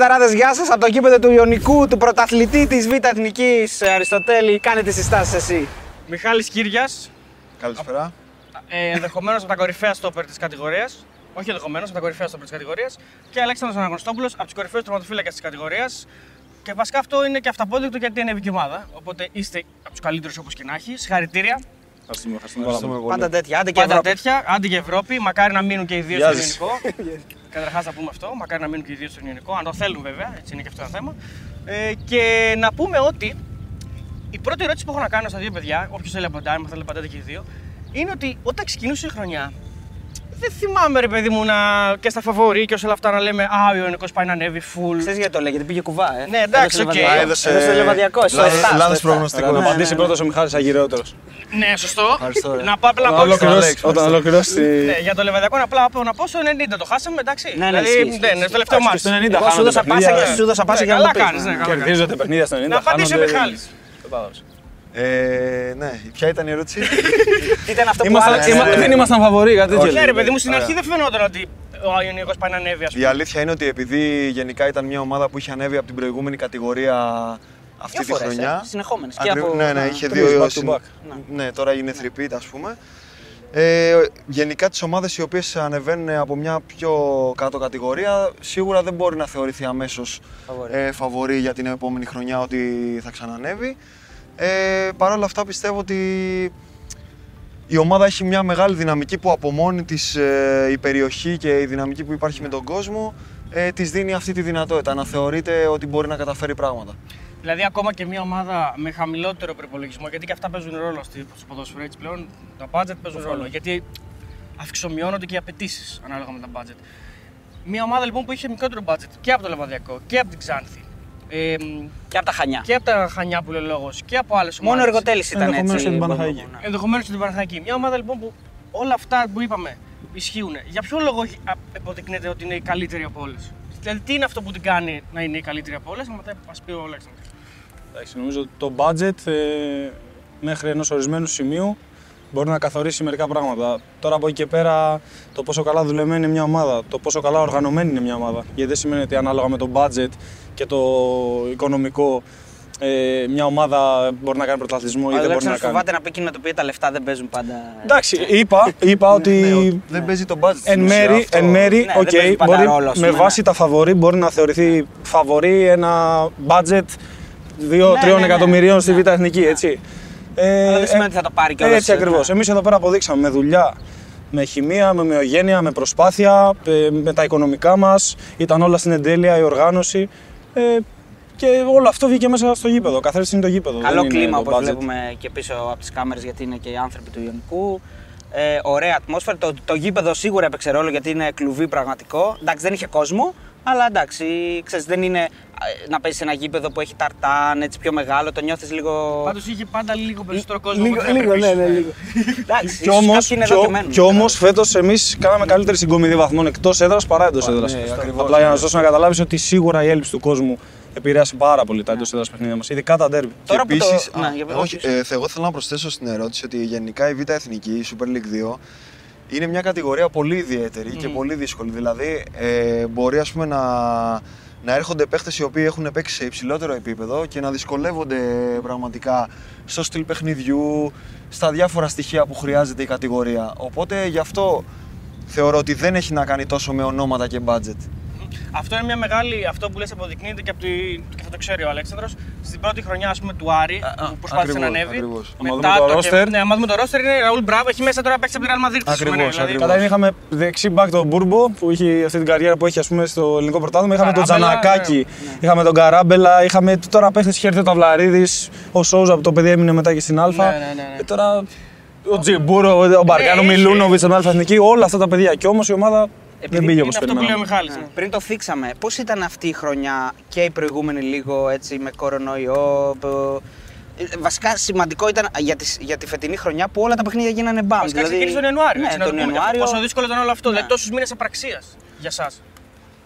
Μεταράδες, γεια σας. Από το κήπεδο του Ιωνικού, του πρωταθλητή της Β' Εθνικής Αριστοτέλη, κάνε τις συστάσεις εσύ. Μιχάλης Κύριας, Καλησπέρα. ε, ενδεχομένως από τα κορυφαία στόπερ της κατηγορίας. Όχι ενδεχομένως, από τα κορυφαία στόπερ της κατηγορίας. Και Αλέξανδρος Αναγνωστόπουλος από τους κορυφαίους τερματοφύλακες της κατηγορίας. Και βασικά αυτό είναι και αυταπόδεικτο γιατί ανέβηκε η ομάδα. Οπότε είστε από τους καλύτερους όπως και να έχεις. Συγχαρητήρια. Ευχαριστούμε, ευχαριστούμε πάρα πολύ. Ευχαριστούμε πολύ. Πάντα τέτοια, άντε και Πάντα Ευρώπη. τέτοια. Άντε και Ευρώπη. Μακάρι να μείνουν και οι δύο Γεια στο σας. ελληνικό. Καταρχάς να πούμε αυτό. Μακάρι να μείνουν και οι δύο στο ελληνικό. Αν το θέλουν βέβαια. Έτσι είναι και αυτό ένα θέμα. Ε, και να πούμε ότι η πρώτη ερώτηση που έχω να κάνω στα δύο παιδιά, όποιος θέλει απαντάει, αν θέλει απαντάτε και οι δύο, είναι ότι όταν ξεκινούσε η χρονιά, δεν θυμάμαι ρε παιδί μου να, και στα φαβορή και όλα αυτά να λέμε Α, ο Ιωνικός πάει να ανέβει full. Ξέρεις γιατί το λέει, γιατί πήγε κουβά, ε. Ναι, εντάξει, Έδωσε οκ. Λεβαδειακό. Έδωσε- Έδωσε Λεβαδειακό, στο λάθος- 7, στο λάθος 7. προγνωστικό. Θα Ναι, απαντήσει πρώτος ο Μιχάλης ο γηραιότερος. Ναι, σωστό. Ευχαριστώ, ρε. να πάω απλά να Όταν πω. ολοκληρώσει- Αλέξ, Όταν ολοκληρώσεις. Ναι, για το λεβαδιακό να απλά να πω στο 90 το χάσαμε, εντάξει. Ναι, ναι, δηλαδή, ισχύει, ισχύει, ναι, ναι, στο τελευταίο Εντάξει, μάτς. στο 90 Εγώ σου χάνονται δώσα πάσα παιχνίδια. και σου δώσα πάσα Ναι, για να καλά το πεις. κάνεις, ναι, καλά κάνεις. Κερδίζονται παιχνίδια στο 90. Να απαντήσει ο χάνονται- Μιχάλης. Κατάλαβες. Ε, ναι, ποια ήταν η ερώτηση; Ήταν αυτό που Ήμασταν- άλλαξε. είμα- Δεν ήμασταν φαβοροί, κάτι τέτοιο. Όχι. Ναι, λέει. ρε παιδί μου, στην Ωραία. αρχή δεν φαινόταν ότι ο Ιωνικός πάει να ανέβει, ας πούμε. η αλήθεια είναι ότι επειδή γενικά ήταν μια ομάδα που είχε ανέβει από την προηγούμενη κατηγορία αυτή Δύο τη φορές, χρονιά. ε, συνεχόμενες. Και Ακριβ- από- Ναι, ναι, Α, είχε τρεις δύο. back to συν- back. Ναι, τώρα είναι three-peat, ας πούμε. Ε, γενικά τις ομάδες οι οποίες ανεβαίνουν από μια πιο κάτω κατηγορία σίγουρα δεν μπορεί να θεωρηθεί αμέσως Φαβορί. ε, φαβορί για την επόμενη χρονιά ότι θα ξανανεύει. Ε, Παρ' όλα αυτά πιστεύω ότι η ομάδα έχει μια μεγάλη δυναμική που από μόνη της ε, η περιοχή και η δυναμική που υπάρχει με τον κόσμο ε, της δίνει αυτή τη δυνατότητα να θεωρείται ότι μπορεί να καταφέρει πράγματα. Δηλαδή, ακόμα και μια ομάδα με χαμηλότερο προπολογισμό, γιατί και αυτά παίζουν ρόλο στο στο ποδόσφαιρο έτσι πλέον, τα budget παίζουν ρόλο. Γιατί αυξομειώνονται και οι απαιτήσεις ανάλογα με τα budget. Μια ομάδα λοιπόν που είχε μικρότερο budget και από το Λεβαδιακό και από την Ξάνθη. Ε, Και από τα Χανιά. και από τα Χανιά που λέει ο λόγος και από άλλες ομάδες. Μόνο εργοτέλη ήταν Ενδεχομένως έτσι. και την μπορούμε Παναχαϊκή. να πούμε. Ενδεχομένως και την Παναθηναϊκή. Μια ομάδα λοιπόν που όλα αυτά που είπαμε ισχύουν. Για ποιο λόγο έχει- α- υποδεικνύεται ότι είναι η καλύτερη από όλες; Δηλαδή, τι είναι αυτό που την κάνει να είναι η καλύτερη από όλες, μετά μας πει ο Αλέξανδρος. Εντάξει, νομίζω ότι το budget ε, μέχρι ενός ορισμένου σημείου μπορεί να καθορίσει μερικά πράγματα. Τώρα από εκεί και πέρα το πόσο καλά δουλεμένη είναι μια ομάδα, το πόσο καλά οργανωμένη είναι μια ομάδα. Γιατί δεν σημαίνει ότι ανάλογα με το budget και το οικονομικό ε, μια ομάδα μπορεί να κάνει πρωταθλητισμό ή Ο δεν μπορεί να Αλέξανδρος κάνει. φοβάται να πει εκείνο το οποίο τα λεφτά δεν παίζουν πάντα. Εντάξει, είπα, είπα ότι Ναι, ότι δεν παίζει το budget. στην εν ουσία μέρη, αυτό. εν μέρει Ναι, δεν οκ, παίζει πάντα μπορεί, ρόλο, ας με πούμε, βάση ναι. τα φαβορή μπορεί να θεωρηθεί φαβορή ένα budget 2-3 ναι, ναι. εκατομμυρίων στη Ναι. Β' Εθνική, έτσι. Ε, Αλλά δεν σημαίνει ε, ότι θα το πάρει κιόλας. Έτσι ακριβώς. Ναι. Εμείς εδώ πέρα αποδείξαμε με δουλειά, με χημεία, με ομοιογένεια, με προσπάθεια, ε, με τα οικονομικά μας. Ήταν όλα στην εντέλεια, η οργάνωση. Ε, και όλο αυτό βγήκε μέσα στο γήπεδο. Καθένα είναι το γήπεδο. Καλό δεν είναι κλίμα το όπως budget. βλέπουμε και πίσω από τις κάμερες γιατί είναι και οι άνθρωποι του Ιωνικού. Ε, ωραία ατμόσφαιρα. Το, το γήπεδο σίγουρα έπαιξε ρόλο γιατί είναι κλουβί πραγματικό. Εντάξει, δεν είχε κόσμο, αλλά εντάξει, ξέρεις, δεν είναι ε, να παίζει σε ένα γήπεδο που έχει ταρτάν, έτσι πιο μεγάλο, το νιώθεις λίγο. Πάντως είχε πάντα λίγο περισσότερο κόσμο. λίγο, από ό,τι λίγο, έπρεπε. ναι, ναι, λίγο. Εντάξει, Κι ίσως όμως, κάποιοι είναι εδώ και μένουν. κι όμως φέτος εμείς κάναμε καλύτερη συγκομιδή βαθμών εκτός έδρας παρά εντός έδρας. ναι, ακριβώς, Απλά για να ναι. σας δώσω να καταλάβεις ότι σίγουρα η έλλειψη του κόσμου επηρέασε πάρα πολύ τα εντός έδρας παιχνίδια μας, ειδικά τα ντέρμπι. Τώρα και που το- επίσης, ναι, α, για- όχι, όχι. ε, θε- εγώ θέλω να προσθέσω στην ερώτηση ότι γενικά η Β' Εθνική, η Super League 2, είναι μια κατηγορία πολύ ιδιαίτερη και πολύ δύσκολη. Δηλαδή, ε, μπορεί ας πούμε, να, να έρχονται παίχτες οι οποίοι έχουν παίξει σε υψηλότερο επίπεδο και να δυσκολεύονται πραγματικά στο στυλ παιχνιδιού, στα διάφορα στοιχεία που χρειάζεται η κατηγορία. Οπότε γι' αυτό θεωρώ ότι δεν έχει να κάνει τόσο με ονόματα και budget. Αυτό είναι μια μεγάλη. Αυτό που λες αποδεικνύεται και, από τη, και θα το ξέρει ο Αλέξανδρος στην πρώτη χρονιά ας πούμε, του Άρη Α, α, που προσπάθησε ακριβώς, να ανέβει. ακριβώς. Άμα δούμε το roster. Ναι, άμα δούμε το roster είναι Ραούλ Μπράβο, έχει μέσα τώρα παίξει από την Real Madrid. ας πούμε, Ακριβώς, ναι, δηλαδή. ακριβώς. Καταρχήν είχαμε δεξί μπακ τον Μπούρμπο που είχε αυτή την καριέρα που έχει ας πούμε, στο ελληνικό πρωτάθλημα. Είχαμε τον Καράμπελα, Τζανακάκη, ναι, είχαμε τον Καράμπελα, είχαμε τώρα παίχτες είχε έρθει ο Ταυλαρίδης, ο Σόουζα που το παιδί έμεινε μετά και στην Α. Ναι, ναι, ναι, ναι. Ε, τώρα ο Τζιμπούρο, ο Μπαρκάνο, ο Ναι, είχε. Μιλούνοβιτς, ο Α Εθνική, όλα αυτά τα παιδιά. Και όμως η ομάδα δεν πήγε όπως Είναι αυτό που λέει ο περιμέναμε. Μιχάλης. Ναι. ναι. Πριν το θίξαμε, πώς ήταν αυτή η χρονιά και η προηγούμενη λίγο έτσι με κορονοϊό. που- ε, Βασικά σημαντικό ήταν για τη, για τη φετινή χρονιά που όλα τα παιχνίδια γίνανε μπαμ. Βασικά ξεκίνησε τον Ιανουάριο. Ναι, έτσι, να τον το πούμε. Ιανουάριο. Πόσο δύσκολο ήταν όλο αυτό. Ναι. Δηλαδή τόσους μήνες απραξίας για εσά.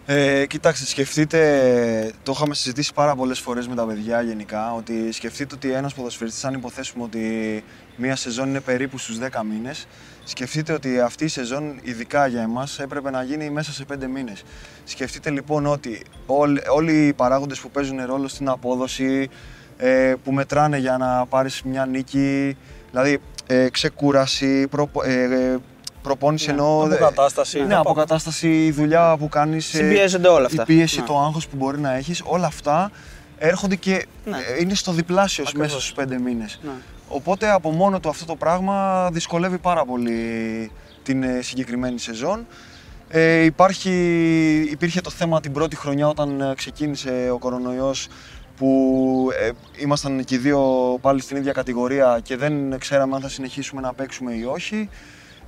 Ε, κοιτάξτε, σκεφτείτε, το είχαμε συζητήσει πάρα πολλές φορές με τα παιδιά γενικά, ότι σκεφτείτε ότι ένας ποδοσφαιριστής, αν υποθέσουμε ότι μία σεζόν είναι περίπου στους 10 μήνες, σκεφτείτε ότι αυτή η σεζόν, ειδικά για εμάς, έπρεπε να γίνει μέσα σε 5 μήνες. Σκεφτείτε λοιπόν ότι όλοι, όλοι οι παράγοντες που παίζουν ρόλο στην απόδοση, ε, που μετράνε για να πάρεις μια νίκη, δηλαδή ε, ξεκούραση, προπο, ε, ε, προπόνηση εννοώ. ε, Αποκατάσταση. Ναι, αποκατάσταση, η δουλειά που κάνεις. Συμπιέζονται όλα αυτά. Η πίεση, Ναι. το άγχος που μπορεί να έχεις, όλα αυτά έρχονται και Ναι. ε, είναι στο διπλάσιο Ακριβώς. μέσα στους πέντε μήνες. Ναι. Οπότε από μόνο του αυτό το πράγμα δυσκολεύει πάρα πολύ την ε, συγκεκριμένη σεζόν. Ε, υπάρχει, υπήρχε το θέμα την πρώτη χρονιά όταν ε, ξεκίνησε ο κορονοϊός που ε, ήμασταν και οι δύο πάλι στην ίδια κατηγορία και δεν ξέραμε αν θα συνεχίσουμε να παίξουμε ή όχι.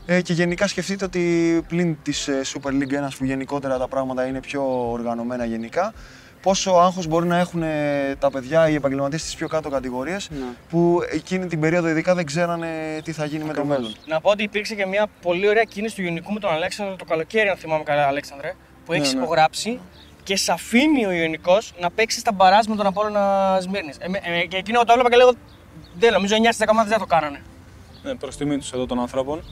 Ε, και γενικά σκεφτείτε ότι πλην της ε, Super League 1 που γενικότερα τα πράγματα είναι πιο οργανωμένα γενικά, πόσο άγχος μπορεί να έχουν ε, τα παιδιά, οι επαγγελματίες στις πιο κάτω κατηγορίες, Ναι. που εκείνη την περίοδο ειδικά δεν ξέρανε τι θα γίνει με το μέλλον. Να πω ότι υπήρξε και μια πολύ ωραία κίνηση του Ιωνικού με τον Αλέξανδρο το καλοκαίρι, αν θυμάμαι καλά, Αλέξανδρε, που Ναι, έχει ναι. υπογράψει και σε αφήνει ο Ιωνικός να παίξει στα μπαράζ με τον Απόλλωνα Σμύρνης. Ε, με- ε, και εκείνο το έβλεπα και λέγω, δεν νομίζω 9 στις 10 ομάδες δεν το κάνανε. Ναι, προς τιμή τους εδώ των ανθρώπων.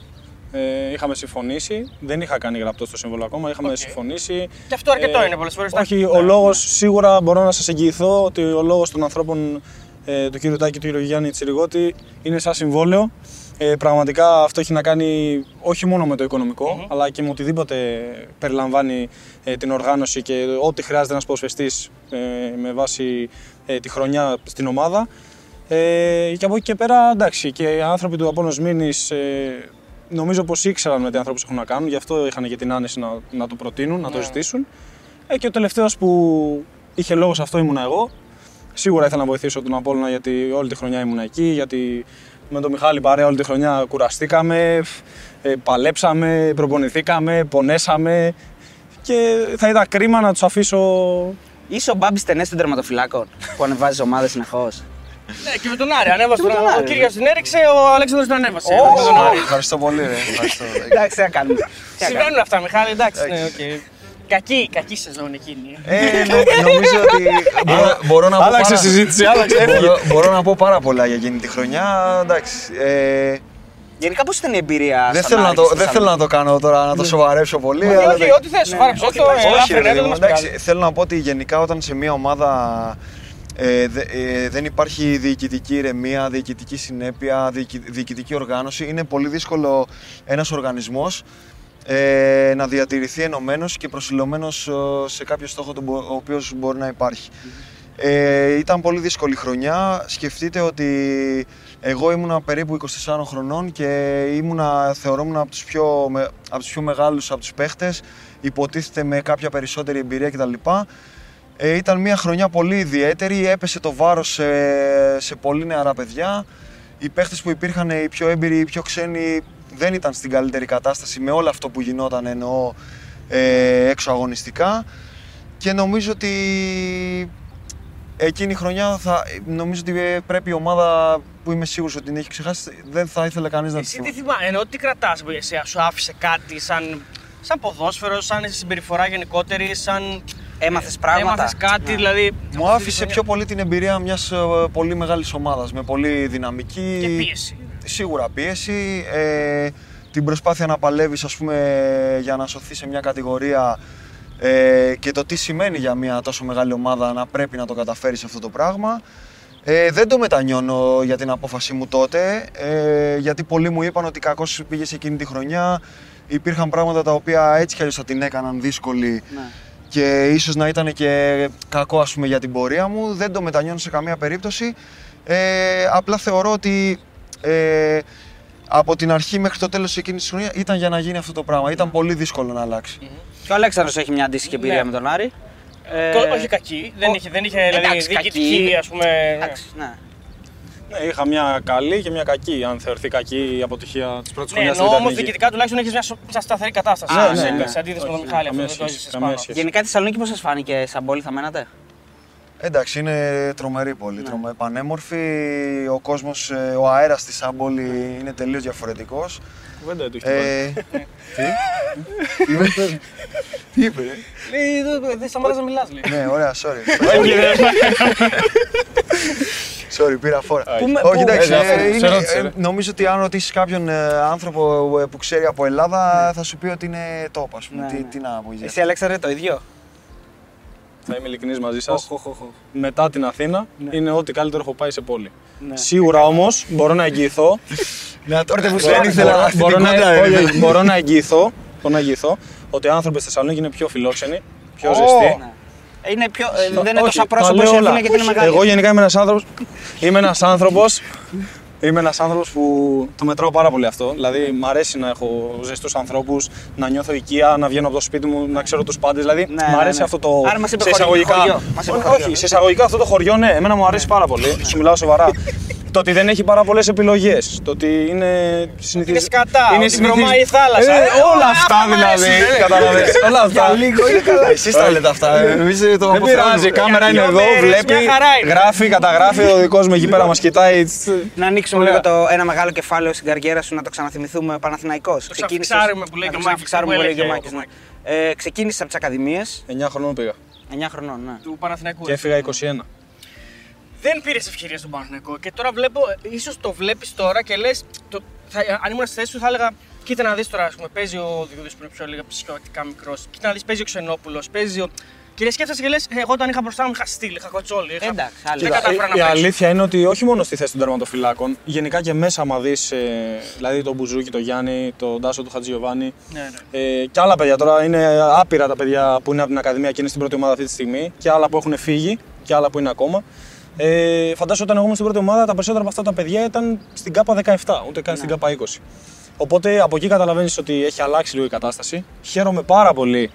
Ε, είχαμε συμφωνήσει. Δεν είχα κάνει γραπτό στο σύμβολο ακόμα. Είχαμε Οκ. συμφωνήσει. Και αυτό αρκετό Ε, είναι πολλές φορές. Όχι, ο λόγος σίγουρα μπορώ να σας εγγυηθώ ότι ο λόγος των ανθρώπων ε, του κ. Τάκη και του κ. Γιάννη Τσιριγότη είναι σαν συμβόλαιο. Ε, πραγματικά αυτό έχει να κάνει όχι μόνο με το οικονομικο Μμμ. αλλά και με οτιδήποτε περιλαμβάνει ε, την οργάνωση και ό,τι χρειάζεται ένας ποδοσφαιριστής ε, με βάση ε, τη χρονιά στην ομάδα. Ε, και από εκεί και πέρα, εντάξει, και οι άνθρωποι του Απόλλων Σμύρνης ε, νομίζω πως ήξεραν με τι ανθρώπους έχουν να κάνουν, γι' αυτό είχαν και την άνεση να, να το προτείνουν, να το Ναι. ζητήσουν. Ε, και ο τελευταίος που είχε λόγο σε αυτό ήμουνα εγώ. Σίγουρα ήθελα να βοηθήσω τον Απόλλωνα γιατί όλη τη χρονιά ήμουν εκεί, γιατί με τον Μιχάλη παρέα όλη τη χρονιά κουραστήκαμε, ε, παλέψαμε, προπονηθήκαμε, πονέσαμε και θα ήταν κρίμα να τους αφήσω Είσαι ο Μπάμπης Τενές των τερματοφυλάκων που ανεβάζει ομάδες συνεχώς. Ναι, και με τον Άρη. Ανέβασε Και με τον τον Ο Άρη. Κύριος την έριξε, ο Αλέξανδρος την ανέβασε. Ω! με τον Άρη. Ευχαριστώ πολύ, ρε. Ευχαριστώ. Εντάξει, τι να κάνουμε. Τι να κάνουμε. Συμβαίνουν αυτά, Μιχάλη, εντάξει. ναι, Εντάξει. οκ. Κακή, κακή σεζόν εκείνη. Ε, νο- νομίζω ότι μπορώ, μπορώ να πω Άλλαξε πάρα- συζήτηση, άλλαξε, έφυγε. μπορώ, μπορώ να πω πάρα πολλά για εκείνη τη χρονιά. Εντάξει, ε, Γενικά πώς ήταν η εμπειρία δεν, σαν θέλω να Άρης το, στη δεν θέλω να το κάνω τώρα, να το σοβαρέψω πολύ. Όχι, αλλά όχι, δεν- ό,τι θες, Ναι, σοβάρεψε ναι. το. Όχι, ε, Όχι, άφηνε, ρε, δεν παιδί μου, μας εντάξει, πειράζει. θέλω να πω ότι γενικά όταν σε μια ομάδα ε, δε- ε, δεν υπάρχει διοικητική ηρεμία, διοικητική συνέπεια, διοικη- διοικητική οργάνωση, είναι πολύ δύσκολο ένας οργανισμός ε, να διατηρηθεί ενωμένος και προσιλωμένος ε, σε κάποιο στόχο τον μπο- ο οποίος μπορεί να υπάρχει. Ε, ήταν πολύ δύσκολη χρονιά. Σκεφτείτε ότι εγώ ήμουνα περίπου 24 χρονών και ήμουνα, θεωρούμουν από τους πιο, με- από τους πιο μεγάλους από τους παίχτες, υποτίθεται με κάποια περισσότερη εμπειρία κτλ. Ε, ήταν μια χρονιά πολύ ιδιαίτερη, έπεσε το βάρος σε, σε πολύ νεαρά παιδιά. Οι παίχτες που υπήρχαν, οι πιο έμπειροι, οι πιο ξένοι, δεν ήταν στην καλύτερη κατάσταση με όλο αυτό που γινόταν εννοώ ε, έξω αγωνιστικά. Και νομίζω ότι εκείνη η χρονιά θα, νομίζω ότι ε, πρέπει η ομάδα που είμαι σίγουρος ότι την έχει ξεχάσει, δεν θα ήθελε κανείς να τη Εσύ θυμάται. τι θυμάσαι, ενώ τι κρατάς από εσένα, σου άφησε κάτι σαν, σαν ποδόσφαιρο, σαν συμπεριφορά γενικότερη, σαν. Έμαθες πράγματα; Έμαθες κάτι, Ναι. δηλαδή. Μου αυτή τη άφησε χρονιά. πιο πολύ την εμπειρία μιας ε, πολύ μεγάλης ομάδας με πολύ δυναμική. Και πίεση. Σίγουρα πίεση. Ε, την προσπάθεια να παλεύεις ας πούμε για να σωθείς σε μια κατηγορία ε, και το τι σημαίνει για μια τόσο μεγάλη ομάδα να πρέπει να το καταφέρεις αυτό το πράγμα. Ε, δεν το μετανιώνω για την απόφασή μου τότε, ε, γιατί πολλοί μου είπαν ότι κακώς πήγες σε εκείνη τη χρονιά. Υπήρχαν πράγματα τα οποία έτσι κι αλλιώς θα την έκαναν δύσκολη Ναι. Και ίσως να ήταν και κακό ας πούμε για την πορεία μου. Δεν το μετανιώνω σε καμία περίπτωση. Ε, απλά θεωρώ ότι ε, από την αρχή μέχρι το τέλος εκείνης της χρονιάς ήταν για να γίνει αυτό το πράγμα. Ήταν πολύ δύσκολο να αλλάξει. Και ο Αλέξανδρος έχει μια αντίστοιχη εμπειρία Ναι. με τον Άρη. Ε, Κο- Όχι κακή, δεν ο- είχε, δεν είχε δηλαδή, εντάξει, διοικητική, κακή. ας πούμε. ναι. Εντάξει, ναι. Ναι, είχα μια καλή και μια κακή, αν θεωρηθεί κακή η αποτυχία της πρώτης Ναι, χρονιάς στην ενώ όμως Ιταλική. διοικητικά τουλάχιστον έχεις μια, σο- μια σταθερή κατάσταση. Ναι, σε- ναι, ναι. Σε αντίθεση με τον Όχι, Μιχάλη, αυτό καμία δεν το σχέση, έζησε καμία πάνω. σχέση. Γενικά η Θεσσαλονίκη πώς σας φάνηκε, σαν πόλη θα μένατε; Εντάξει, είναι τρομερή πόλη, Ναι. τρομε- πανέμορφη. Ο κόσμος, ε, ο αέρας της σαν πόλη είναι τελείως διαφορετικός. Κουβέντα του έχεις πάρει. Ε, τι; Τι είπε, ρε; Λέει, «Δεν- δεν σταματάς να μιλάς, λέει. Ναι, ωραία, sorry. Sorry, πήρα φόρα. Πού με- Όχι, πού- εντάξει, Ε, αυτό, ε, σε είναι- ρώτησε, ε, ρε. νομίζω ότι αν ρωτήσεις κάποιον ε, άνθρωπο ε, που ξέρει από Ελλάδα, θα σου πει ότι είναι top, ας πούμε. Ναι, Τι, ναι. τι να πω για Εσύ, Αλέξανδρε, το ίδιο; Θα είμαι ειλικρινής μαζί σας. Οχ, οχ, οχ, οχ. Μετά την Αθήνα Ναι. είναι ό,τι καλύτερο έχω πάει σε πόλη. Ναι. Σίγουρα όμως μπορώ να εγγυηθώ Να τώρα που δεν σου ήθελα μπορώ, αυτή μπορώ την να, κόντρα, όχι, ρε. όχι, μπορώ να εγγυηθώ, μπορώ να εγγυηθώ ότι οι άνθρωποι στη Θεσσαλονίκη είναι πιο φιλόξενοι, πιο Ω, ζεστοί. Ναι. Είναι πιο, ε, δεν είναι Όχι, τόσο τα πρόσωπο λέω όσο όλα. είναι γιατί είναι μεγάλη. Εγώ γενικά είμαι ένας άνθρωπος, είμαι ένας άνθρωπος, είμαι ένας άνθρωπος που το μετράω πάρα πολύ αυτό. Δηλαδή, μου αρέσει να έχω ζεστούς ανθρώπους, να νιώθω οικία, να βγαίνω από το σπίτι μου, να ξέρω τους πάντες. Δηλαδή, Ναι, μου ναι, αρέσει ναι. αυτό το. Άρα μας είπε σε χωριό, εισαγωγικά. χωριό. Μας είπε Όχι, χωριό. όχι, σε εισαγωγικά αυτό το χωριό, ναι, εμένα μου αρέσει πάρα πολύ. Σου μιλάω σοβαρά. Το ότι δεν έχει πάρα πολλές επιλογές. Το ότι είναι συνηθισμένο. Είναι σκατά, ότι βρωμάει η θάλασσα. Ε, Ε, όλα α, αυτά αυτό μ' δηλαδή. αρέσει, ρε. Καταλαβαίνεις. Όλα αυτά. Λίγο είναι καλά. Εσείς τα λέτε αυτά. ε, Εμείς το Δεν αποθεώνουμε. πειράζει, η κάμερα είναι δύο εδώ, μέρες, βλέπει, μια χαρά είναι. γράφει, καταγράφει, ο δικός μου εκεί πέρα μας κοιτάει. τς, Να ανοίξουμε Ωραία. λίγο το ένα μεγάλο κεφάλαιο στην καριέρα σου να το ξαναθυμηθούμε Παναθηναϊκός. Το Ξεκίνησες- ξαφιξάρουμε που λέει να και το ο Μάκης, ξαφιξάρουμε που που λέει και ο έλεγε Μάκης, ο ναι. Ε, Ξεκίνησες από τις ακαδημίες, 9 χρονών πήγα 9 χρονών, ναι. Του Παναθηναϊκού. και έφυγα 21. Δεν πήρες ευκαιρία στον Παναθηναϊκό και τώρα βλέπω, ίσως το βλέπεις τώρα και λες. Αν ήμουν στη θέση σου, θα έλεγα: Κοίτα να δεις τώρα, ας πούμε, παίζει ο Διούδη που είναι πιο λίγα ψυχολογικά μικρός. Κοίτα να δεις, παίζει ο Ξενόπουλος, παίζει ο. Και λες, σκέφτεσαι και λες: Εγώ όταν είχα μπροστά μου είχα στυλ, είχα κοτσόλι. Είχα... Εντάξει, άλλη. δεν Κοίτα, κατάφερα να η παίξω. αλήθεια είναι ότι όχι μόνο στη θέση των τερματοφυλάκων, γενικά και μέσα, άμα δεις δηλαδή τον Μπουζούκι, τον Γιάννη, τον Τάσο του Χατζιωβάνη Ναι, ναι. ε, και άλλα παιδιά. Τώρα είναι άπειρα τα παιδιά που είναι από την Ακαδημία και είναι στην πρώτη ομάδα αυτή τη στιγμή και άλλα που έχουν φύγει και άλλα που είναι ακόμα. Ε, φαντάζομαι όταν εγώ ήμουν στην πρώτη ομάδα, τα περισσότερα από αυτά τα παιδιά ήταν στην ΚΑΠΑ 17, ούτε καν στην ΚΑΠΑ 20. Οπότε από εκεί καταλαβαίνεις ότι έχει αλλάξει λίγο η κατάσταση. Χαίρομαι πάρα πολύ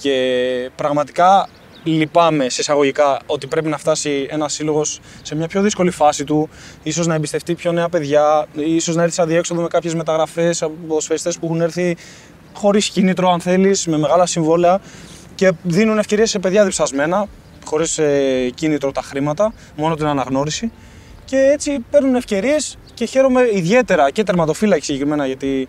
και πραγματικά λυπάμαι σε εισαγωγικά ότι πρέπει να φτάσει ένας σύλλογος σε μια πιο δύσκολη φάση του, ίσως να εμπιστευτεί πιο νέα παιδιά, ίσως να έρθει σε αδιέξοδο με κάποιες μεταγραφές από ποδοσφαιριστές που έχουν έρθει χωρίς κίνητρο, αν θέλεις, με μεγάλα συμβόλαια και δίνουν ευκαιρίες σε παιδιά διψασμένα, χωρίς κίνητρο τα χρήματα, μόνο την αναγνώριση. Και έτσι παίρνουν ευκαιρίες και χαίρομαι ιδιαίτερα και τερματοφύλακη συγκεκριμένα γιατί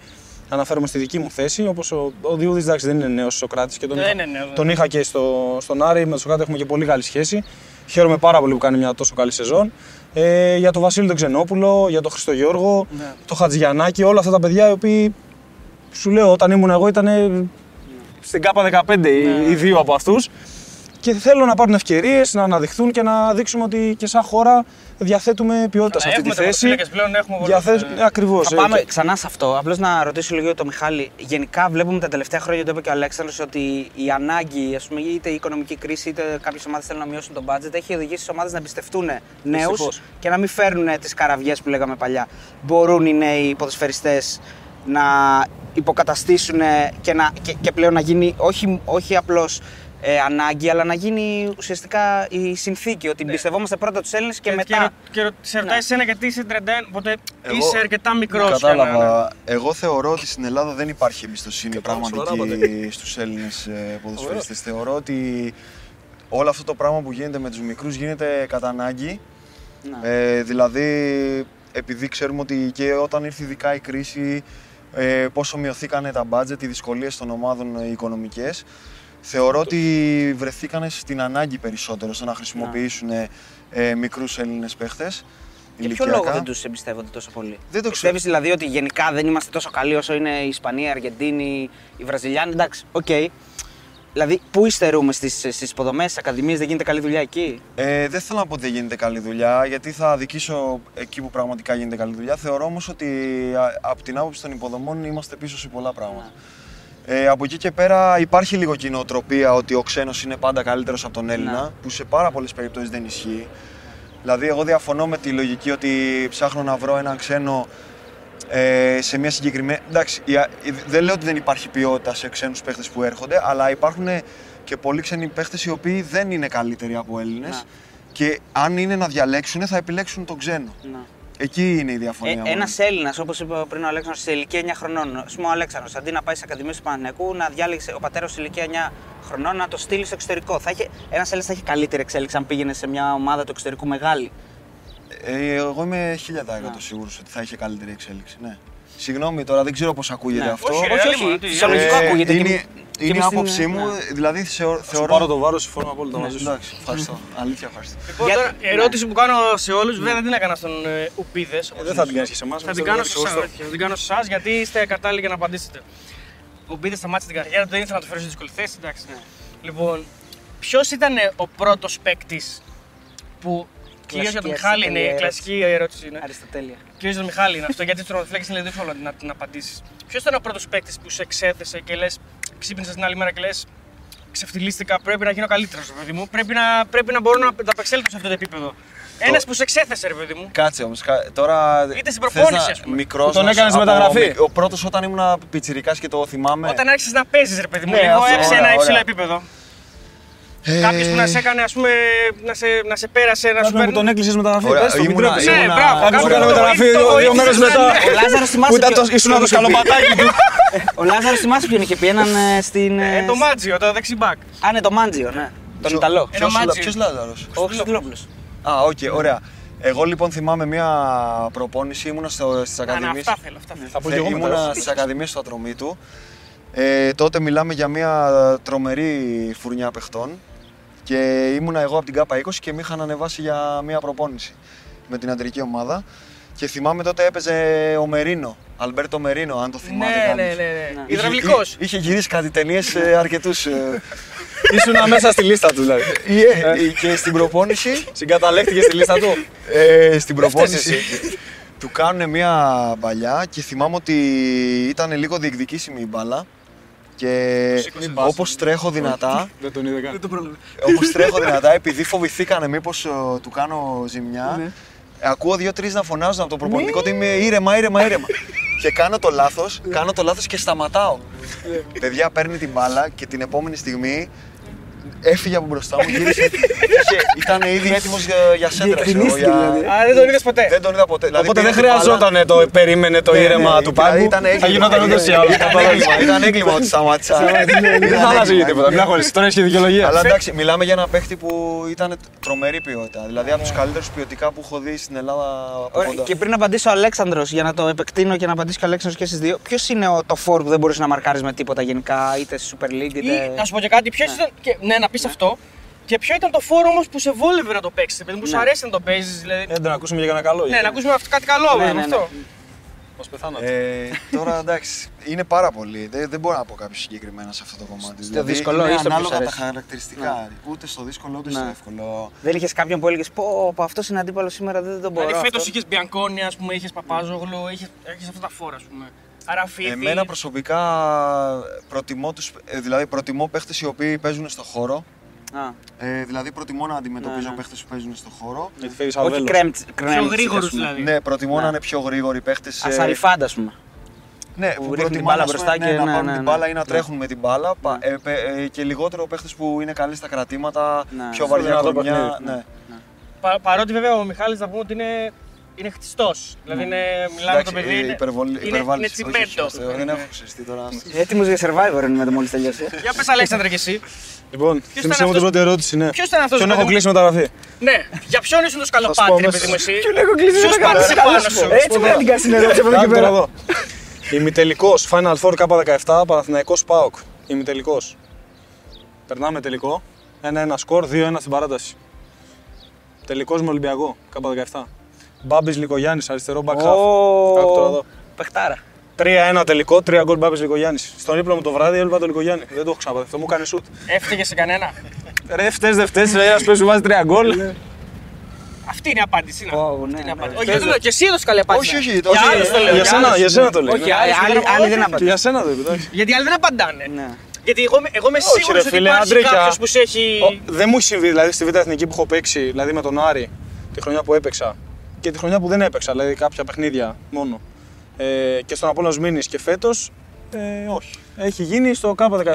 αναφέρομαι στη δική μου θέση. Όπως ο, ο Διούδης εντάξει δεν είναι νέος Σοκράτης και τον, Δεν είχα, είναι νέος, τον είχα και στο, στον Άρη. Με τον Σοκράτη έχουμε και πολύ καλή σχέση. Χαίρομαι πάρα πολύ που κάνει μια τόσο καλή σεζόν. Ε, για τον Βασίλη τον Ξενόπουλο, για τον Χριστογιώργο, Ναι. τον Χατζιανάκη, όλα αυτά τα παιδιά οι οποίοι σου λέω όταν ήμουν εγώ ήταν στην ΚΑΠΑ 15 οι- οι δύο από αυτούς. Και θέλω να πάρουν ευκαιρίες, να αναδειχθούν και να δείξουμε ότι και σαν χώρα διαθέτουμε ποιότητα σε αυτή τη Έχουμε θέση. τερματοφύλακες πλέον, έχουμε Διαθέ... πολλούς, ε, Ακριβώς. Θα πάμε ξανά σε αυτό. Απλώς να ρωτήσω λίγο τον Μιχάλη. Γενικά, βλέπουμε τα τελευταία χρόνια, το είπε και ο Αλέξανδρος, ότι η ανάγκη, ας πούμε, είτε η οικονομική κρίση, είτε κάποιες ομάδες θέλουν να μειώσουν τον budget, έχει οδηγήσει τι ομάδες να εμπιστευτούν νέους Δυστυχώς. και να μην φέρνουν τις καραβιές που λέγαμε παλιά. Μπορούν οι νέοι ποδοσφαιριστές να υποκαταστήσουν και, να, και, και πλέον να γίνει όχι, όχι απλώς ε, ανάγκη, αλλά να γίνει ουσιαστικά η συνθήκη. Ότι εμπιστευόμαστε πρώτα τους Έλληνες και, Και, μετά. και, ρω- και ρω- σε ρωτάει Ναι. εσένα γιατί είσαι 31, οπότε Εγώ- είσαι αρκετά μικρός. Κατάλαβα. Εγώ θεωρώ ότι στην Ελλάδα δεν υπάρχει εμπιστοσύνη Κατάλαβα, πραγματική στους Έλληνες ποδοσφαιριστές. Θεωρώ ότι όλο αυτό το πράγμα που γίνεται με τους μικρούς γίνεται κατά ανάγκη. Ναι. Ε, δηλαδή, επειδή ξέρουμε ότι και όταν ήρθε ειδικά η κρίση, ε, πόσο μειωθήκανε τα budget, οι δυσκολίες των ομάδων ε, οικονομικές, θεωρώ ότι βρεθήκανε στην ανάγκη περισσότερο στο να χρησιμοποιήσουν ε, μικρούς Έλληνες παίχτες. Για ποιο λόγο δεν τους εμπιστεύονται τόσο πολύ; Δεν το Πιστεύεις δηλαδή ότι γενικά δεν είμαστε τόσο καλοί όσο είναι η Ισπανία, η Αργεντίνη, οι Βραζιλιάνοι; Εντάξει, οκ. Δηλαδή, πού υστερούμε στις στις υποδομές, στις ακαδημίες, δεν γίνεται καλή δουλειά εκεί; Ε, δεν θέλω να πω ότι δεν γίνεται καλή δουλειά, γιατί θα αδικήσω εκεί που πραγματικά γίνεται καλή δουλειά. Θεωρώ όμως ότι α, από την άποψη των υποδομών είμαστε πίσω σε πολλά πράγματα. Ε, από εκεί και πέρα υπάρχει λίγο κοινοτροπία ότι ο ξένος είναι πάντα καλύτερος από τον Έλληνα, Ναι. που σε πάρα πολλές περιπτώσεις δεν ισχύει. Δηλαδή, εγώ διαφωνώ με τη λογική ότι ψάχνω να βρω έναν ξένο ε, σε μια συγκεκριμένη. Εντάξει, η α- η- δεν λέω ότι δεν υπάρχει ποιότητα σε ξένους παίχτες που έρχονται, αλλά υπάρχουν και πολλοί ξένοι παίχτες οι οποίοι δεν είναι καλύτεροι από Έλληνες Ναι. και αν είναι να διαλέξουν θα επιλέξουν τον ξένο. Να. Εκεί είναι η διαφωνία. μου. Ένας Έλληνας, όπως είπε πριν ο Αλέξανδρος, σε ηλικία 9 χρονών. Α πούμε, ο Αλέξανδρος, αντί να πάει σε ακαδημίες του Παναθηναϊκού, να διάλεξε ο πατέρας σε ηλικία 9 χρονών να το στείλει στο εξωτερικό. Θα είχε, ένας Έλληνας θα έχει καλύτερη εξέλιξη αν πήγαινε σε μια ομάδα του εξωτερικού μεγάλη. Ε, εγώ είμαι 1000% σίγουρος ότι θα είχε καλύτερη εξέλιξη. Ναι. Συγγνώμη τώρα, δεν ξέρω πώς ακούγεται Ναι. αυτό. Όχι, ρε. όχι, Reality, όχι. τι, Φυσιολογικό Ε, ακούγεται. είναι- και Είναι η μες στην- άποψή μου, ναι. δηλαδή θεω- Θα σου θεωρώ. πάρω το βάρος, συμφωνώ απόλυτα μαζί σου. Εντάξει, ευχαριστώ. Αλήθεια, ευχαριστώ. Λοιπόν, Για- τώρα, η ναι. ερώτηση που κάνω σε όλους, βέβαια δεν την έκανα στον ε, Ουπίδες. Ε, Δεν θα την κάνεις και σε εμάς. Θα την κάνω σε εσάς. Θα την κάνω σε εσάς γιατί είστε κατάλληλοι για να απαντήσετε. Ο Ουπίδες σταμάτησε την καριέρα του, δεν ήθελα να το φέρω σε δύσκολη θέση. Εντάξει. Ναι. Λοιπόν, ποιος ήταν ο πρώτος παίκτης που. Κυρίως για τον Κλασική Μιχάλη είναι η ερώτηση. κλασική ερώτηση. Είναι. Αριστοτέλεια. Κυρίως για τον Μιχάλη είναι αυτό, γιατί τους τροματοφύλακε είναι δύσκολο να την απαντήσεις. Ποιος ήταν ο πρώτος παίκτης που σε εξέθεσε και λες, ξύπνησες την άλλη μέρα και λες, ξεφτυλίστηκα, πρέπει να γίνω καλύτερος, παιδί μου. Πρέπει να, πρέπει να μπορώ να τα απεξέλθω σε αυτό το επίπεδο. Ένας που σε εξέθεσε, ρε παιδί μου. Κάτσε όμως. Τώρα. Είτε στην προπόνηση, ας πούμε. Μικρός. Τον έκανες μεταγραφή. Ο πρώτος όταν ήμουν πιτσιρικάς και το θυμάμαι. Όταν άρχισες να παίζεις, ρε παιδί μου, Ναι, λίγο αυτό, σε ωραία, ένα υψηλό ωραία. επίπεδο. Ε, Κάποιος που να σε έκανε, ας πούμε, να σε, να σε πέρασε, να σου που παίρνει. τον έκλεισες μεταγραφή. Ωραία, Πες το, μην ήμουνα- τρέπεσαι. Ναι, ήμουνα- μπράβο. Κάποιος κάποιος έκανε το μεταγραφή βοήθησε, δύο- το δύο μέρες βοήθησε, μετά. ναι. Ο Λάζαρος Που θυμάσαι. ήταν το, ποιο- ήσουν το σκαλοπατάκι του. Ο Λάζαρος θυμάσαι ποιον είχε πει, έναν ε, στην. Ε, ε, το Μάτζιο, το δεξιμπάκ. Α, ναι, το Μάντζιο, ναι. Τον Ιταλό. Ένα Μάτζιο. Ποιος Λάζαρος; Ο Χριστοδουλόπουλος. Α, οκ, ωραία. Εγώ λοιπόν θυμάμαι μια προπόνηση, ήμουνα στις Α, ναι, Ακαδημίες. Αυτά θέλω, αυτά θέλω. Θα πω και εγώ μετά. Ήμουνα στις Ακαδημίες του Ατρομήτου. Ε, τότε μιλάμε για μια τρομερή φουρνιά παιχτών. Και ήμουνα εγώ από την Κ20 και με είχαν ανεβάσει για μια προπόνηση με την αντρική ομάδα. Και θυμάμαι τότε έπαιζε ο Μερίνο, Αλμπέρτο Μερίνο, αν το θυμάται Ναι, κανείς. ναι, ναι. ναι. Ναι. Υδραυλικός. Είχε, είχε γυρίσει κάτι ταινίες αρκετούς. Ήσουν μέσα στη λίστα του δηλαδή. και στην προπόνηση Συγκαταλέχθηκε στη λίστα του; ε, στην φταίς προπόνηση του κάνουν μια μπαλιά και θυμάμαι ότι ήταν λίγο διεκδικήσιμη η μπάλα και όπως τρέχω δυνατά, Δεν τον είδε καν. όπως τρέχω δυνατά επειδή φοβηθήκανε μήπως ε, του κάνω ζημιά Ναι. ε, ακούω δύο-τρεις να φωνάζουν από το προπονητικό ότι είμαι ήρεμα, ήρεμα, ήρεμα. Και κάνω το λάθος, κάνω το λάθος και σταματάω. Παιδιά παίρνει την μπάλα και την επόμενη στιγμή έφυγε από μπροστά μου, γύρισε, είχε- ήταν ήδη έτοιμος για, για σέντρα ξέρω, Διεκδικνίστηκε, για- δηλαδή. Α, δεν τον είδες ποτέ. δεν τον είδα ποτέ. Δηλαδή, Οπότε δεν πήρε την μπάλα- χρειαζόταν το περίμενε το Ναι, ναι, ήρεμα του ήταν- πάγκου. ήταν Θα έγκλημα. γινόταν ούτως ή άλλως. Ήταν έγκλημα, Ήταν έγκλημα ότι σταμάτησα. Δεν θα άλλαζε τίποτα. Μην αγχώνεσαι. Τώρα έχει και δικαιολογία. Αλλά εντάξει, μιλάμε για ένα παίχτη που ήταν τρομερή ποιότητα. Δηλαδή από τους καλύτερους ποιοτικά που έχω δει στην Ελλάδα από Ωραία, κοντά. Και πριν απαντήσει ο Αλέξανδρος, για να το επεκτείνω και να απαντήσει και ο Αλέξανδρος και εσείς δύο, ποιος είναι ο, το φόρ που δεν μπορείς να μαρκάρεις με τίποτα γενικά, είτε στη Super League, Ή, είτε. να σου πω και κάτι, ποιος ήταν. Και, ναι, να πεις αυτό. Και ποιο ήταν το φόρο όμως που σε βόλευε να το παίξεις, παιδί μου, που σου Ναι. αρέσει να το παίζεις. Δηλαδή, Ε, να ακούσουμε για κανένα καλό. ναι, να ακούσουμε αυτό, κάτι καλό Ναι, με ναι, αυτό. ναι. Πώς πεθάνατε. Ε, τώρα εντάξει, είναι πάρα πολύ. Δεν, δεν μπορώ να πω κάποιος συγκεκριμένα σε αυτό το κομμάτι. Στο δύσκολο είναι ή στο πιο ανάλογα σ' τα αρέσει. χαρακτηριστικά. Ούτε στο δύσκολο ούτε στο Ναι. εύκολο. Δεν είχες κάποιον που έλεγες Πω, πω αυτός είναι αντίπαλος σήμερα, δεν τον μπορώ. Δηλαδή, φέτος αυτό». είχες Μπιανκόνη, ας πούμε, είχες Παπάζογλου, είχες αυτά τα φόρα, ας πούμε. Αραφίδη. Εμένα προσωπικά προτιμώ, τους, ε, δηλαδή προτιμώ παίχτες οι οποίοι παίζουν στο χώρο. Α, Ε, δηλαδή προτιμώ να αντιμετωπίζω Ναι, ναι. παίχτες που παίζουν στο χώρο. Γιατί φέρεις όχι αβέλος. κρέμτ. Πιο γρήγορους δηλαδή. Ναι, προτιμώ Ναι. να είναι πιο γρήγοροι παίχτες. ε, Ασαριφάντα, ας πούμε. Ναι, που που, ρίχνουν την προτιμάνε μπάλα ας πούμε, μπροστά ναι, και να ναι, πάρουν ναι, την ναι. μπάλα ή να Ναι. τρέχουν με την μπάλα. πα- ε, πε- ε, και λιγότερο παίχτες που είναι καλοί στα κρατήματα, Ναι. πιο Στο βαριά δυνατό κορμιά. παιχνίδι. Ναι. Πα, παρότι βέβαια ο Μιχάλης να πούμε ότι είναι, είναι χτιστός. Δηλαδή είναι, μιλάμε με το Εντάξει, παιδί. ε, είναι- υπερβολή- είναι, είναι υπερβάλλεις. Όχι, όχι, τσιμπέντο. όχι, Δεν έχω ξεστεί τώρα. Έτοιμος για survivor είναι με το μόλις τελειώσει. Για πες Αλέξανδρε και εσύ. Λοιπόν, ήταν θύμισε μου την αυτός- πρώτη ερώτηση, ναι. Ποιος ήταν αυτός Ποιον που έχω δεν- κλείσει μεταγραφή. Ναι, για ποιον ήσουν το Θα σου σκαλοπάτι, πω ρε αμέσως. παιδί μου εσύ; Ποιον έχω κλείσει Ποιος πάτησε πάνω σου; Έτσι πρέπει να την κάνει την ερώτηση από εδώ και Κάτω τώρα πέρα. εδώ. Ημιτελικός Final Four K17 Παναθηναϊκός ΠΑΟΚ. Ημιτελικός. Περνάμε τελικό. 1-1 σκορ, 2-1 στην παράταση. Τελικός με Ολυμπιακό K17. Μπάμπης Λικογιάννης, αριστερό back half. Ω, Κάτω τώρα εδώ. Παιχτάρα. 3-1 τελικό, 3 γκολ Μπάμπης Λικογιάννης. Στον ύπνο μου το βράδυ έβλεπα τον Λικογιάννη. Δεν το έχω ξαναπάθει. Αυτό μου έκανε σουτ. Έφυγε σε κανένα. Ρε, φταίς δεν φταίς, ρε, ένας παίζει σου βάζει 3 γκολ. Αυτή είναι η απάντηση. είναι. Ω, Αυτή ναι, είναι η ναι. απάντηση. Όχι, δεν το λέω. Και εσύ έδωσες καλή απάντηση. Όχι, όχι, Για όχι, άλλους το ε, λέω. Για σένα, άλλους. για σένα το λέει. Όχι, Α, άλλοι άλλοι- δεν- άλλοι δεν όχι. απαντάνε. Για σένα το είπε, εντάξει. Γιατί οι άλλοι δεν απαντάνε. Ναι. Γιατί εγώ, είμαι- εγώ είμαι Όχι, σίγουρος ρε ότι φίλε, υπάρχει Αντρίκια. κάποιος που σε έχει. Ο- Δεν μου έχει συμβεί δηλαδή στη Β' Εθνική που έχω παίξει, δηλαδή με τον Άρη, τη χρονιά που έπαιξα και τη χρονιά που δεν έπαιξα, δηλαδή κάποια παιχνίδια μόνο. Ε, και στον Απόλλωνας Μήνης και φέτος, ε, όχι. Έχει γίνει στο K17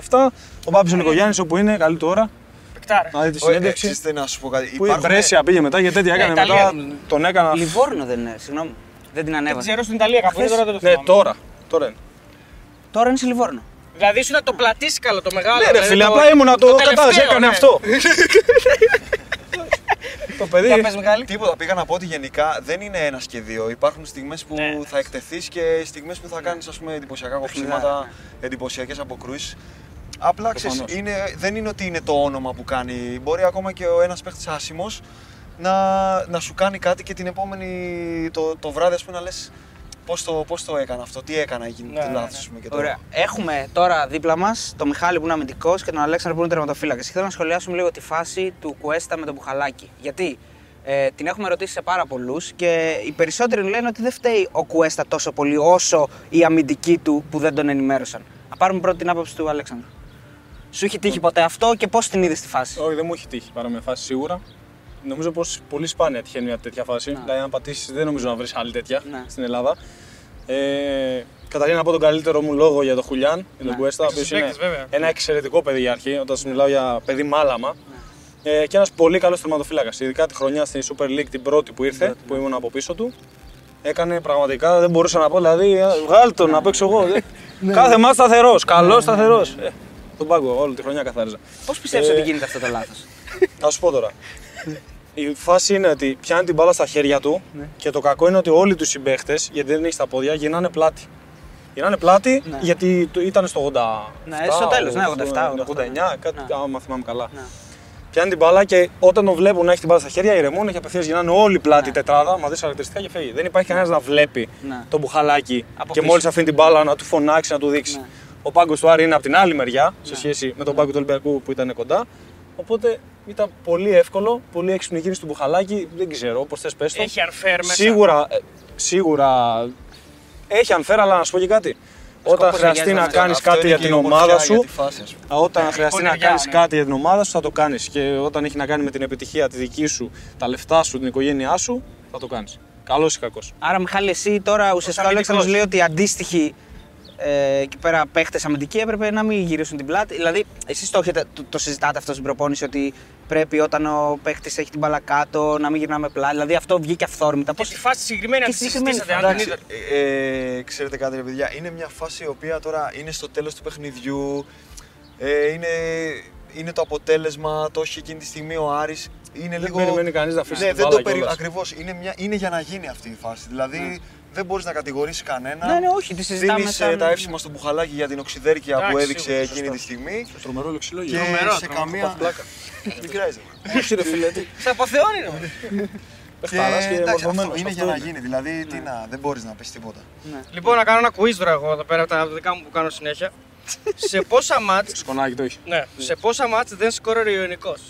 ο Μπάμπης ο Νικογιάννης όπου είναι, καλή του ώρα, Παικτάρα. να δει τη Όχι, ε, συνέντευξη. ξέρετε, να σου πω κάτι. Που η Υπάρχουν- Βρέσια πήγε μετά και τέτοια έκανε Ιταλία, μετά. νομίζω. Τον έκανα. Λιβόρνο δεν είναι, συγγνώμη. Δεν την Δεν ανέβασε. ξέρω στην Ιταλία κάπου. είναι, Τώρα δεν το Ναι, θυμάμαι. τώρα. Τώρα είναι. Τώρα είναι σε Λιβόρνο. Δηλαδή ήσουν το πλατήσκαλο το μεγάλο. Ναι, ρε δηλαδή φίλε, το- απλά ήμουνα το, τελευταίο, κατάλαβε, έκανε ναι. αυτό. το παιδί. Για πες Μιχάλη. Τίποτα, πήγα να πω ότι γενικά δεν είναι ένα και δύο. Υπάρχουν στιγμές που Ναι. θα εκτεθείς και στιγμές που θα κάνεις εντυπωσιακά κοψίματα, εντυπωσιακές αποκρούσεις. Απλά ξέρεις, Προφανώς. είναι, δεν είναι ότι είναι το όνομα που κάνει. Μπορεί ακόμα και ο ένας παίχτης άσημος να, να σου κάνει κάτι και την επόμενη το, το βράδυ ας πούμε, να λες πώς το, πώς το έκανα αυτό, τι έκανα εκείνη Ναι, τη ναι, λάθος. ναι. ας πούμε, και τώρα. Ωραία. Έχουμε τώρα δίπλα μας τον Μιχάλη που είναι αμυντικός και τον Αλέξανδρο που είναι τερματοφύλακα. Και θέλω να σχολιάσουμε λίγο τη φάση του Κουέστα με τον Μπουχαλάκη. Γιατί ε, την έχουμε ρωτήσει σε πάρα πολλούς και οι περισσότεροι λένε ότι δεν φταίει ο Κουέστα τόσο πολύ όσο οι αμυντικοί του που δεν τον ενημέρωσαν. Να πάρουμε πρώτα την άποψη του Αλέξανδρου. Σου έχει τύχει ποτέ αυτό και πώς την είδες στη φάση; Όχι, δεν μου έχει τύχει παρά με φάση σίγουρα. Νομίζω πως πολύ σπάνια τυχαίνει μια τέτοια φάση. Ναι. Δηλαδή, αν πατήσεις, δεν νομίζω να βρεις άλλη τέτοια Ναι. στην Ελλάδα. Ε, καταρχήν να πω τον καλύτερο μου λόγο για τον Χουλιάν, για τον Ναι. Κουέστα, ο Στους οποίος είναι παίκτες, βέβαια. ένα εξαιρετικό παιδί για αρχή, όταν σου μιλάω για παιδί μάλαμα. Ε, και ένας πολύ καλός τερματοφύλακας. Ειδικά τη χρονιά στην Super League, την πρώτη που ήρθε, που ήμουν από πίσω του. Έκανε πραγματικά, δεν μπορούσα να πω, δηλαδή, ε, βγάλ τον να παίξω εγώ. δε. Κάθε μάτς σταθερός, καλός σταθερός. Ε, τον πάγκο, όλη τη χρονιά καθάριζα. Πώς πιστεύεις Ε, ότι γίνεται αυτό το λάθος; Θα σου πω τώρα. Η φάση είναι ότι πιάνει την μπάλα στα χέρια του Ναι. και το κακό είναι ότι όλοι τους συμπαίχτες, γιατί δεν έχει τα πόδια, γυρνάνε πλάτη. Γυρνάνε πλάτη Ναι. γιατί το- ήταν στο 80. Ναι, στο τέλος, ναι, 87, 89, κάτι, Ναι. άμα θυμάμαι καλά. Ναι. Πιάνει την μπάλα και όταν τον βλέπουν να έχει την μπάλα στα χέρια, ηρεμούν και απευθείας γυρνάνε όλη πλάτη Ναι. τετράδα, μα δει χαρακτηριστικά και φεύγει. Δεν υπάρχει κανένας να βλέπει Ναι. το μπουχαλάκι Από και πίσω. μόλις αφήνει την μπάλα να του φωνάξει, να του δείξει. Ναι. Ο πάγκος του Άρη είναι από την άλλη μεριά σε Ναι. σχέση με τον πάγκο του Ολυμπιακού που ήταν κοντά. Οπότε ήταν πολύ εύκολο, πολύ έξυπνη κίνηση του μπουχαλάκι. Δεν ξέρω, όπως θες πες το. Έχει unfair μέσα. Σίγουρα, ε, σίγουρα έχει unfair, αλλά να σου πω και κάτι. Όταν Σκοπός χρειαστεί ταιριάζει να με κάνεις Αυτό κάτι είναι για και την η ομορφιά ομάδα για σου, τη φάση, ας πούμε. όταν χρειαστεί να πονηριά, κάνεις ναι. κάτι για την ομάδα σου, θα το κάνεις. Και όταν έχει να κάνει με την επιτυχία τη δική σου, τα λεφτά σου, την οικογένειά σου, θα το κάνεις. Καλός ή κακός. Άρα, Μιχάλη, εσύ τώρα ουσιαστικά ο αμυντικός. Αλέξανδρος λέει ότι οι αντίστοιχοι ε, εκεί πέρα παίχτες αμυντικοί έπρεπε να μην γυρίσουν την πλάτη. Δηλαδή, εσείς το, έχετε- το, το συζητάτε αυτό στην προπόνηση ότι πρέπει όταν ο παίχτης έχει την μπάλα κάτω να μην γυρνάμε πλάτη. Δηλαδή, αυτό βγήκε αυθόρμητα. Και Πώς... τη φάση συγκεκριμένη Και αν τη συγκεκριμένη συζητήσατε, αν την Εντάξει, είδατε. ε, ε, ξέρετε κάτι ρε παιδιά, είναι μια φάση η οποία τώρα είναι στο τέλος του παιχνιδιού, ε, είναι, είναι το αποτέλεσμα, το έχει εκείνη τη στιγμή ο Άρης, είναι Δεν λίγο... περιμένει κανείς να αφήσει ναι, την δεν μπάλα το περι... κιόλας. Ακριβώς, είναι, μια... είναι για να γίνει αυτή η φάση, δηλαδή δεν μπορείς να κατηγορήσεις κανένα. Ναι, ναι, όχι, τη συζητάμε Δίνεις σαν- ε, τα εύσημα στο μπουχαλάκι για την οξυδέρκεια που Εντάξει, έδειξε σίγουρα, εκείνη τη στιγμή Τρομερό λεξιλόγιο. και Τρομερό, σε τρομερό, καμία... πλάκα. Μην κράζεις. Όχι, ρε φίλε, τι. Σε αποθεώνει ρε. Παιχταράς και εντάξει, αυτό μορφωμένος, είναι αυτό για να είναι. γίνει, δηλαδή τι να, δεν μπορείς να πεις τίποτα. Ναι. Λοιπόν, να κάνω ένα quiz τώρα εγώ εδώ πέρα από τα δικά μου που κάνω συνέχεια. σε πόσα μάτς, Σκονάκι το έχεις. ναι, σε πόσα μάτς δεν σκόρερε ο Ιωνικός;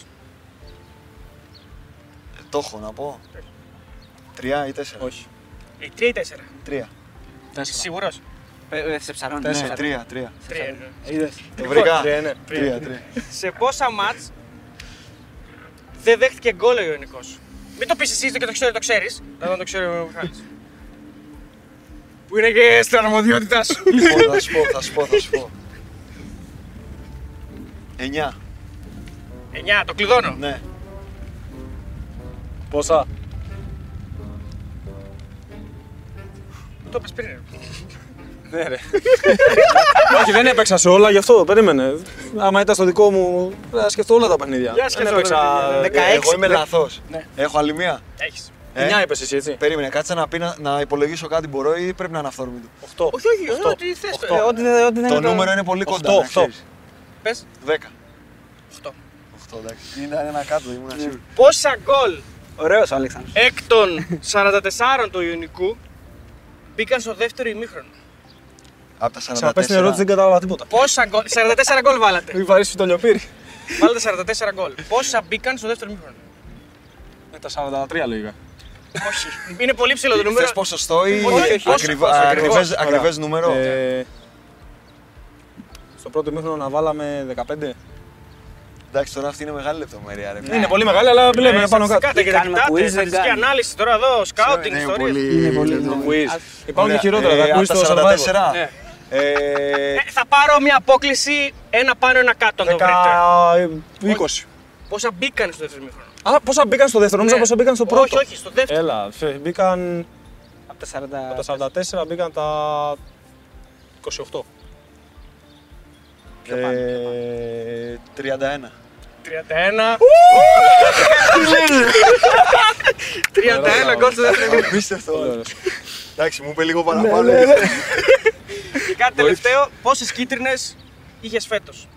Ε, Το έχω να πω. Τρία ή τέσσερα. Όχι. Ε, τρία ή τέσσερα. Τρία. Τέσσερα. Σίγουρος. Ε, ε, σε ψαρώνει. Ναι, ναι. τρία, τρία. Τρία. ναι. Είδες. Το βρήκα. Τρία είναι. Τρία, τρία. σε πόσα μάτς δεν δέχτηκε γκολ ο Ιωνικός; Μην το πεις εσύ και το ξέρει, το ξέρεις. Να το ξέρει ο Μιχάλης. Που είναι και στην αρμοδιότητά σου. Λοιπόν, θα σου πω, θα σου πω, θα σου πω. Εννιά. 9, το κλειδώνω. Ναι. Πόσα; Το πες πριν. ρε. Ναι, ρε. Όχι, δεν έπαιξα σε όλα, γι' αυτό περίμενε. Άμα ήταν στο δικό μου, θα σκεφτώ όλα τα παιχνίδια. Για Δεν σκεφτώ έπαιξα. τα παιχνίδια, ναι. Ε, Εγώ είμαι δε- λαθός. Ναι. Έχω άλλη μία; Έχεις. Ε, Μια είπες εσύ, έτσι. Περίμενε, κάτσε να, πει, να, να υπολογίσω κάτι μπορώ ή πρέπει να είναι αυθόρμητο. 8. Όχι, όχι, Οχτώ. ό,τι θες. Οχτώ. Ε, ό,τι, δεν- ό,τι δεν Το είναι νούμερο είναι πολύ κοντά. Οχτώ, να οχτώ. ξέρεις. Πες. Δέκα. 8. Οχτώ, εντάξει. Είναι ένα κάτω, ήμουν σίγουρο. Πόσα γκολ Ωραίος ο Αλέξανδρος. εκ των 44 του Ιωνικού μπήκαν στο δεύτερο ημίχρονο. Από τα Ξαναπες την 44. ερώτηση, δεν κατάλαβα τίποτα. Πόσα γκολ, 44 γκολ βάλατε; Μην βαρύσεις το λιοπύρι. Βάλατε 44 γκολ. Πόσα μπήκαν στο δεύτερο ημίχρονο; Ε, τα 43 λογικά. Όχι. Είναι πολύ ψηλό το νούμερο. Θες ποσοστό ή Όχι, όχι, ακριβ- πόσο, πόσο, ακριβές- ακριβώς. ακριβές νούμερο. Ε, Στο πρώτο μήχρονο να βάλαμε 15. Εντάξει, τώρα αυτή είναι μεγάλη λεπτομέρεια. Ρε. Είναι πολύ μεγάλη, αλλά λέμε Ε, πάνω κάτω. στατιστικά, και τα Κάνουμε κοιτάτε, quiz, δεν στατιστική κάνουμε. ανάλυση τώρα εδώ, σκάουτινγκ Είναι ιστορίες. πολύ- Είναι πολύ. λεπτό. ναι. Quiz. Α, Υπάρχουν και Ωραία. χειρότερα, Ε, τα από quiz τα στο 44. Survivor. Ναι. Ε, Ε, θα πάρω μια απόκληση ένα πάνω ένα κάτω αν το βρείτε. 20. Πόσα μπήκαν στο δεύτερο ημίχρονο. Α, πόσα μπήκαν στο δεύτερο, νόμιζα Ναι. πόσα μπήκαν στο πρώτο. Όχι, όχι, στο δεύτερο. Έλα, φε- μπήκαν Από τα 40. από τα 44 μπήκαν τα 28. Πιο πάνω, πιο ε, 31. 31. 31 γκολ στο δεύτερο ημίχρονο. Απίστευτο. Πολύ ωραίος. Εντάξει, μου είπε λίγο παραπάνω. Και κάτι τελευταίο, πόσες κίτρινες είχες φέτος;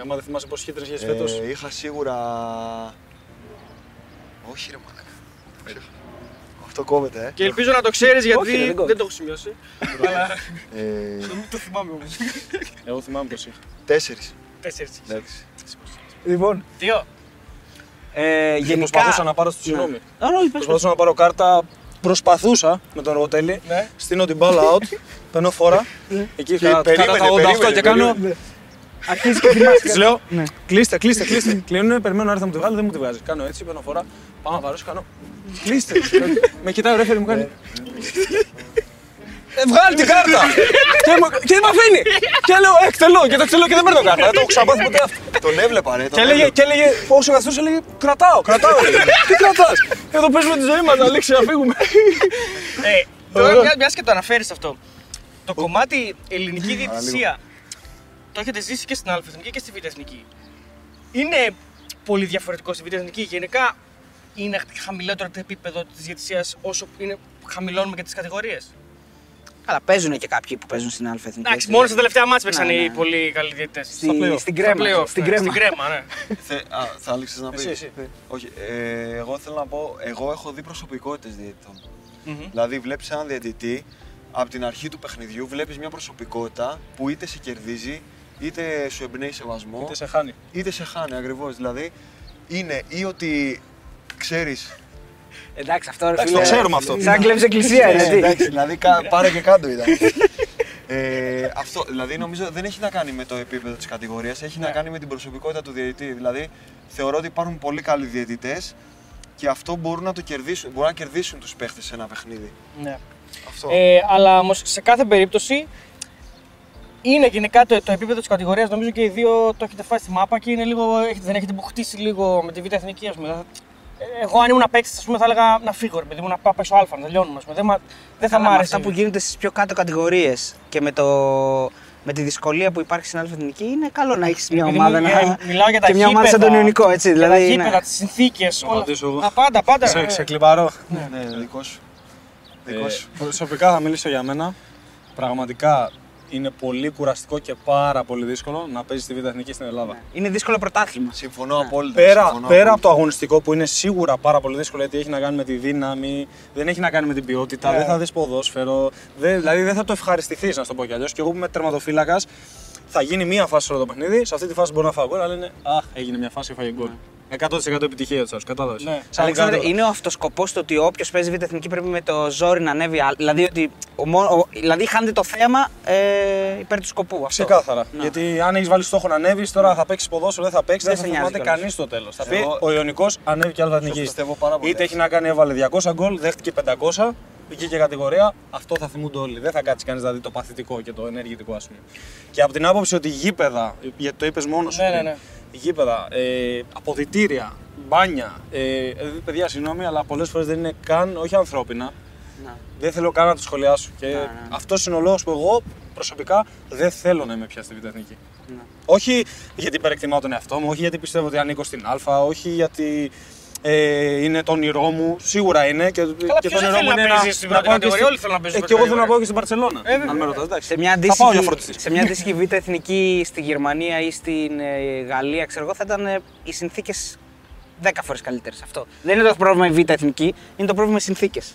Άμα δεν θυμάσαι πόσες κίτρινες είχες φέτος. Ε, είχα σίγουρα. Όχι, ρε μαλάκα. Ξέχασα. Αυτό κόβεται, ε. Και ελπίζω να το ξέρεις γιατί Όχι, ρε, δεν δεν, κόβει. το έχω σημειώσει. Αλλά ε το θυμάμαι όμως. Εγώ θυμάμαι πως είχα. Τέσσερις. Τέσσερις. Εντάξει. Λοιπόν, Δύο. ε, Και γενικά. προσπαθούσα να πάρω στο συγγνώμη. Α, όχι, πες, πες. Προσπαθούσα να πάρω κάρτα. Προσπαθούσα με τον Εργοτέλη. Ναι. Στείνω την μπάλα out. Παίρνω φορά. Εκεί Και κατά περίμενε, κατά τα 88 περίμενε, και κάνω. περίμενε. Αρχίζει και θυμάσαι. Τη λέω, Ναι. κλείστε, κλείστε, κλείστε. Κλείνουν, περιμένω να έρθει να μου τη βγάλει, δεν μου τη βγάζει. Κάνω έτσι, παίρνω φορά, πάω να βαρέσω, κάνω. Κλείστε. με κοιτάει ο ρέφερ μου κάνει. Ε, βγάλει την κάρτα! και, μου- και δεν με αφήνει! και λέω, ε, εκτελώ και το εκτελώ και δεν παίρνω κάρτα. Δεν το έχω ξαναπάθει ποτέ αυτό. Τον έβλεπα, ρε. και, Τον έλεγε, έβλεπα. και έλεγε, όσο καθώς έλεγε, κρατάω, κρατάω. Τι κρατάς, εδώ παίζουμε τη ζωή μας, Αλέξη, να φύγουμε. Ε, τώρα, μια, μιας και το αναφέρεις αυτό. Το κομμάτι ελληνική διαιτησία το έχετε ζήσει και στην Α' και στη Β' Εθνική. Είναι πολύ διαφορετικό στη Β' Εθνική. Γενικά είναι χαμηλότερο το επίπεδο της διαιτησίας όσο είναι, χαμηλώνουμε και τις κατηγορίες; Καλά, παίζουν και κάποιοι που παίζουν στην Αλφα Εθνική. Εντάξει, μόνο στα τελευταία μάτια παίξαν Ναι, ναι. οι πολύ καλοί διαιτητές. Στη- στην κρέμα. Στην κρέμα. Στην κρέμα, ναι. Θε, α, θα άλλαξες να πεις. Εσύ, εσύ. Όχι, ε, εγώ θέλω να πω, εγώ έχω δει προσωπικότητες διαιτητών. Μμμ. Δηλαδή βλέπεις έναν διαιτητή, από την αρχή του παιχνιδιού βλέπεις μια προσωπικότητα που είτε σε κερδίζει, είτε σου εμπνέει σεβασμό, Είτε σε χάνει. είτε σε χάνει ακριβώς. Δηλαδή είναι ή ότι ξέρεις Εντάξει, αυτό ρε Εντάξει, φίλε. το ξέρουμε αυτό. Σαν κλέβει εκκλησία, Ε, ρε. τι. εντάξει, δηλαδή κα- πάρε και κάτω ήταν. Ε, αυτό δηλαδή νομίζω δεν έχει να κάνει με το επίπεδο της κατηγορίας, έχει να κάνει με την προσωπικότητα του διαιτητή. Δηλαδή θεωρώ ότι υπάρχουν πολύ καλοί διαιτητές και αυτό μπορούν να το κερδίσουν, μπορούν να κερδίσουν τους παίχτες σε ένα παιχνίδι. ναι. Αυτό. Ε, αλλά όμως σε κάθε περίπτωση είναι γενικά το, το επίπεδο της κατηγορίας. Νομίζω και οι δύο το έχετε φάει στη μάπα και είναι λίγο, έχετε, δεν έχετε αποκτήσει λίγο με τη Β' Εθνική. Ας πούμε. Ε, Εγώ αν ήμουν παίκτης, θα έλεγα να φύγω. Ρε, παιδί μου, να πάω πίσω Α, να τελειώνουμε. ας πούμε. Δεν, μα- δεν θα Καλά, μ' με άρεσε. αυτά που γίνονται στις πιο κάτω κατηγορίες και με, το... με τη δυσκολία που υπάρχει στην Αλφα Εθνική, είναι καλό να έχεις μια Επειδή ομάδα μου- να... ε, μιλάω για τα και μια ομάδα σαν γήπεδα, τον Ιωνικό, έτσι. Για τα Δηλαδή, γήπεδα, είναι... τις συνθήκες. απαντήσω εγώ. Α, πάντα, πάντα. Σε, ε. σε κλιμπαρώ. ναι, δικός σου. Δικός Ε, σου. προσωπικά θα μιλήσω για μένα. Πραγματικά είναι πολύ κουραστικό και πάρα πολύ δύσκολο να παίζεις τη Β' Εθνική στην Ελλάδα. είναι δύσκολο πρωτάθλημα. Συμφωνώ απόλυτα. Πέρα, συμφωνώ πέρα απόλυτα. από το αγωνιστικό που είναι σίγουρα πάρα πολύ δύσκολο γιατί έχει να κάνει με τη δύναμη, δεν έχει να κάνει με την ποιότητα, δεν θα δεις ποδόσφαιρο. Δεν, δηλαδή δεν θα το ευχαριστηθείς, να σου το πω κι αλλιώς. Και εγώ που είμαι τερματοφύλακας, θα γίνει μία φάση όλο το παιχνίδι. Σε αυτή τη φάση μπορεί να φάω γκολ, αλλά είναι Αχ, έγινε μια φάση, έφαγε γκολ. 100% επιτυχία του, κατάλαβες. Ναι. Αλέξανδρε, είναι ο αυτοσκοπός το ότι όποιος παίζει Β' Εθνική πρέπει με το ζόρι να ανέβει. α- Δηλαδή, ότι ο, μόνο- ο- δηλαδή χάνεται το θέαμα ε, υπέρ του σκοπού. Αυτό. Ξεκάθαρα. Γιατί αν έχεις βάλει στόχο να ανέβεις, τώρα θα παίξεις ποδόσφαιρο, δεν θα παίξεις, Δεν δεν, σε θα νοιάζει θυμάται κιόλας. κανείς στο τέλος. Θα πει Εγώ- ο Ιωνικός ανέβηκε άλλη Το εθνική. πιστεύω πάρα πολύ. Είτε έχει να κάνει, έβαλε 200 γκολ, δέχτηκε 500, βγήκε κατηγορία. Αυτό θα θυμούνται όλοι. Δεν θα κάτσει κανείς να δει το παθητικό και το ενεργητικό, ας πούμε. Και από την άποψη ότι γήπεδα, γιατί το είπες μόνος σου. Ναι, πριν, ναι, ναι. Γήπεδα, ε, αποδητήρια, μπάνια. Ε, ε, παιδιά, συγγνώμη, αλλά πολλές φορές δεν είναι καν, όχι ανθρώπινα. Να. Δεν θέλω καν να το σχολιάσω. Και ναι. αυτός είναι ο λόγος που εγώ προσωπικά δεν θέλω να είμαι πια στη Β' Εθνική. Ναι. Όχι γιατί υπερεκτιμάω τον εαυτό μου, όχι γιατί πιστεύω ότι ανήκω στην Α, όχι γιατί ε, είναι το όνειρό μου. Σίγουρα είναι. Και, και ποιος δεν θέλει να παίζει στην πρώτη πάω και κατηγορία, στη- όλοι θέλουν να παίζουν Ε, στην και εγώ πρώτη θέλω να κατηγορία. πάω και στην Παρσελώνα. Ε, βέβαια. αν με ρωτάς, εντάξει. Σε μια, Θα πάω για αντίστοιχη, φροντιστή. σε μια αντίστοιχη Β' Εθνική στη Γερμανία ή στην ε, Γαλλία, ξέρω εγώ, θα ήταν ε, οι συνθήκες 10 φορές καλύτερες. Αυτό. Δεν είναι το πρόβλημα η Β' Εθνική, είναι το πρόβλημα οι συνθήκες.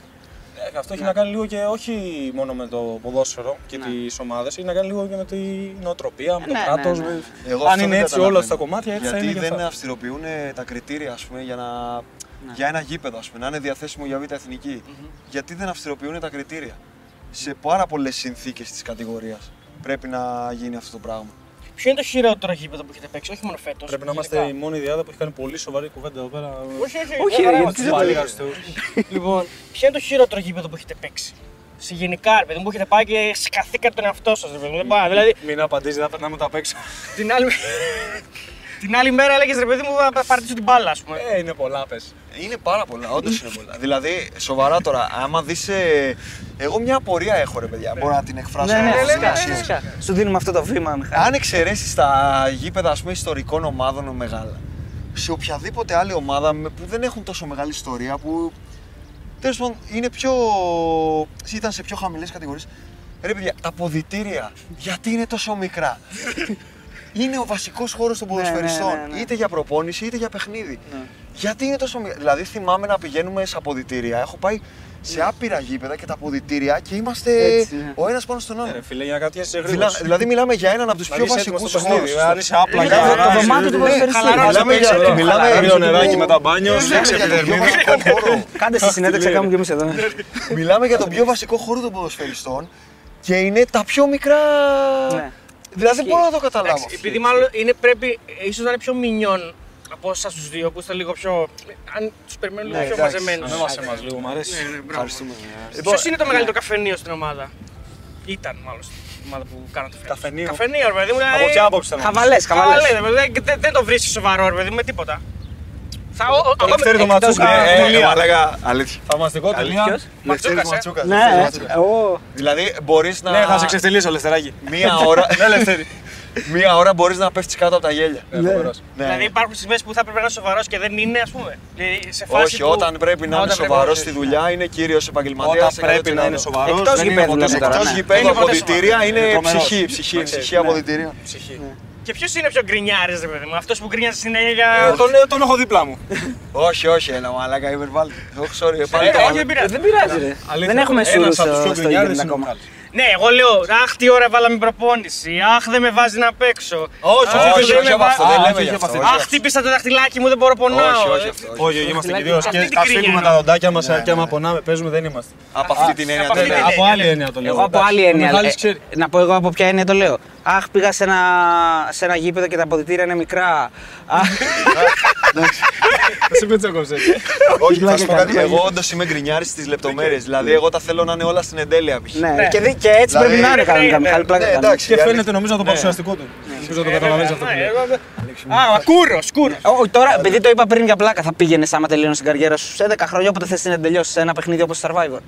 Ε, αυτό έχει να κάνει λίγο και όχι μόνο με το ποδόσφαιρο και Ναι. τις ομάδες, έχει να κάνει λίγο και με την νοοτροπία, με το Ναι, ναι, κράτος. ναι. Εγώ Αν αυτό είναι δεν έτσι όλα καταλαβαίνω. στα κομμάτια, έτσι θα Γιατί είναι και δεν αυτά. αυστηροποιούν τα κριτήρια ας πούμε, για, να... Ναι. για ένα γήπεδο, ας πούμε, να είναι διαθέσιμο για β' εθνικη Γιατί δεν αυστηροποιούν τα κριτήρια; Σε πάρα πολλές συνθήκες της κατηγορίας πρέπει να γίνει αυτό το πράγμα. Ποιο είναι το χειρότερο γήπεδο που έχετε παίξει, όχι μόνο φέτος. Πρέπει να είμαστε η μόνη διάδα που έχει κάνει πολύ σοβαρή κουβέντα εδώ πέρα. Όχι, όχι, Όχι, μια χαρά ρε, είμαστε. γιατί δεν Πάλι το γεια στους θεούς. Λοιπόν, ποιο είναι το χειρότερο γήπεδο που έχετε παίξει; Σε γενικά, ρε παιδί μου, που έχετε πάει και σκαθήκατε τον εαυτό σας. Δεν πάει. Δηλαδή, Μην απαντήσεις, θα περνάμε τα απ' έξω. την άλλη, την άλλη μέρα έλεγες ρε παιδί μου, θα πάρτε την μπάλα, ας πούμε. Ε, είναι πολλά, πες. Είναι πάρα πολλά, όντως είναι πολλά. δηλαδή, σοβαρά τώρα, άμα δεις. Εγώ μια απορία έχω, ρε παιδιά. Μπορώ να την εκφράσω. Ναι, ναι, στη φυσικά, σημασία. φυσικά. Σου δίνουμε αυτό το βήμα, Μιχάλη. Αν εξαιρέσεις τα γήπεδα ας πούμε, ιστορικών ομάδων μεγάλα, σε οποιαδήποτε άλλη ομάδα με- που δεν έχουν τόσο μεγάλη ιστορία, που τέλος πάντων είναι πιο. ήταν σε πιο χαμηλές κατηγορίες. Ρε παιδιά, τα ποδητήρια, γιατί είναι τόσο μικρά; Είναι ο βασικός χώρος των Ναι, ναι, ποδοσφαιριστών. ναι, ναι. Είτε για προπόνηση είτε για παιχνίδι. Ναι. Γιατί είναι τόσο μικρό. Δηλαδή θυμάμαι να πηγαίνουμε σε αποδητήρια. Έχω πάει σε άπειρα γήπεδα και τα αποδητήρια και είμαστε Έτσι, ναι. ο ένας πάνω στον Ναι, άλλο. ρε φίλε, για κάτι είσαι Μιλά- γρήγορος. δηλαδή μιλάμε για έναν από τους πιο Δηλαδή, είσαι έτοιμος βασικού στο παιχνίδι. χώρου. Αν είσαι απλά Είναι για το- το χαρά, δωμάτιο του ναι, ποδοσφαιριστή. χαλαρώνεις Μιλάμε το για πέξο, μιλάμε χαλαρώνεις για Δύο νεράκι μετά μπάνιο, Μιλάμε έξι για τον πιο επιτερμίδα. βασικό χώρο. Κάντε στη συνέντευξη να κάνουμε κι εμείς εδώ. ναι. Μιλάμε για τον πιο βασικό χώρο των ποδοσφαιριστών και είναι τα πιο μικρά. Ναι. Δηλαδή δεν μπορώ να το καταλάβω. Εντάξει, επειδή μάλλον είναι, πρέπει ίσως να είναι πιο μινιόν από εσάς τους δύο που είστε λίγο πιο. Αν τους περιμένουν λίγο Ναι, πιο εντάξει. μαζεμένους. Ανέβασε μας λίγο, μ' αρέσει. Ευχαριστούμε. Ποιος είναι το μεγαλύτερο καφενείο στην ομάδα, Ήταν μάλλον στην ομάδα που κάνατε φέτος. Καφενείο. Καφενείο, ρε παιδί μου. δηλαδή- Από ποια άποψη θα Χαβαλές, χαβαλές. Χαβαλές, ρε παιδί, δεν- δεν- δεν το βρίσκεις σοβαρό, ρε παιδί, με τίποτα. Θα, ο, ο, Το Λευτέρη το εκτός- Ματσούκα. ε, ε, ε, τελεία. Αλέγα, αλήθεια. Θαυμαστικό τελεία. Ποιος; Λευτέρης Ματσούκας, ε. Ματσούκας, Ναι, Λευτέρης ε. Ματσούκας. Ω. Δηλαδή μπορείς να. Ναι, θα σε ξεφτυλίσω, Λευτεράκη. Μία ώρα, Ναι, Λευτέρη. μία ώρα μπορείς να πέφτεις κάτω από τα γέλια. Ναι, φοβερός. Ναι. Δηλαδή υπάρχουν στιγμές που θα πρέπει να είναι σοβαρός και δεν είναι, ας πούμε. Ε, Σε φάση Όχι, που... όταν πρέπει να Α, είναι όταν πρέπει σοβαρός να- στη δουλειά είναι κύριος επαγγελματίας. Όταν πρέπει να είναι σοβαρός, Εκτός δεν είναι γηπέδου, ποτέ λέμε τώρα, Εκτός ναι. Δεν γηπέδου είναι ποτέ αποδητήρια Είναι είναι τρομερός. ψυχή, ψυχή, Να ξέρεις, ψυχή ναι. αποδητήρια. Ψυχή. Και ποιος είναι πιο γκρινιάρης, ρε παιδί μου, αυτός που γκρινιάζει συνέχεια για. Ε, Τον τον έχω δίπλα μου. Όχι, όχι, έλα μαλάκα, υπερβάλλει. Όχι, sorry, πάλι Ε, το όχι, μάθαμε. δεν πειράζει. Δεν πειράζει, ρε. Αλήθεια, Δεν έχουμε ένας σούρους από τους πιο στο γκρινιάρες γήπεδο είναι ο ακόμα. Μιχάλης. Ναι, εγώ λέω, αχ, τι ώρα βάλαμε προπόνηση. Αχ, δεν με βάζει να παίξω. Όχι, Αχ, όχι, δεν όχι με από βα- αυτό, δεν Α, λέμε όχι, γι' όχι αυτό. από όχι. Αχ, χτύπησα το δαχτυλάκι μου, δεν μπορώ πονάω. Όχι, όχι Ε, αυτό. όχι. Όχι, είμαστε Αυτή κυρίως την και κρίνια καθήκουμε εννοώ. τα δοντάκια μας Ναι, και άμα πονάμε παίζουμε δεν είμαστε. Από αυτή την έννοια από δεν αυτή είναι. την Από έννοια, άλλη ναι. έννοια το λέω. Εγώ από άλλη Ο έννοια. Μιχάλης ε, ξέρει. Να πω εγώ από ποια έννοια το λέω. Αχ, πήγα σε ένα, σε ένα γήπεδο και τα αποδητήρια είναι μικρά. Αχ, Θα σε πετσέκοψε. Όχι, θα σου πω Πλάκα κάτι. κάνω. Εγώ όντως είμαι γκρινιάρης στις λεπτομέρειες. Δηλαδή, εγώ τα θέλω να είναι όλα στην εντέλεια π.χ. ναι, και, δι- και έτσι Δηλαδή, πρέπει να είναι ναι, κανονικά. ναι, Μιχάλη, πλάκα ναι, κάνω. εντάξει. Και η αλήθεια- φαίνεται νομίζω το Ναι. παρουσιαστικό του. Νομίζω το Ε, καταλαβαίνεις βέβαια, αυτό που ναι, λέει. εγώ- Α, κούρος, κούρος. Ω, τώρα, επειδή το είπα πριν για πλάκα, θα πήγαινε άμα τελείωνε την καριέρα σου σε 10 χρόνια όποτε θες να τελειώσεις σε ένα παιχνίδι όπως Survivor.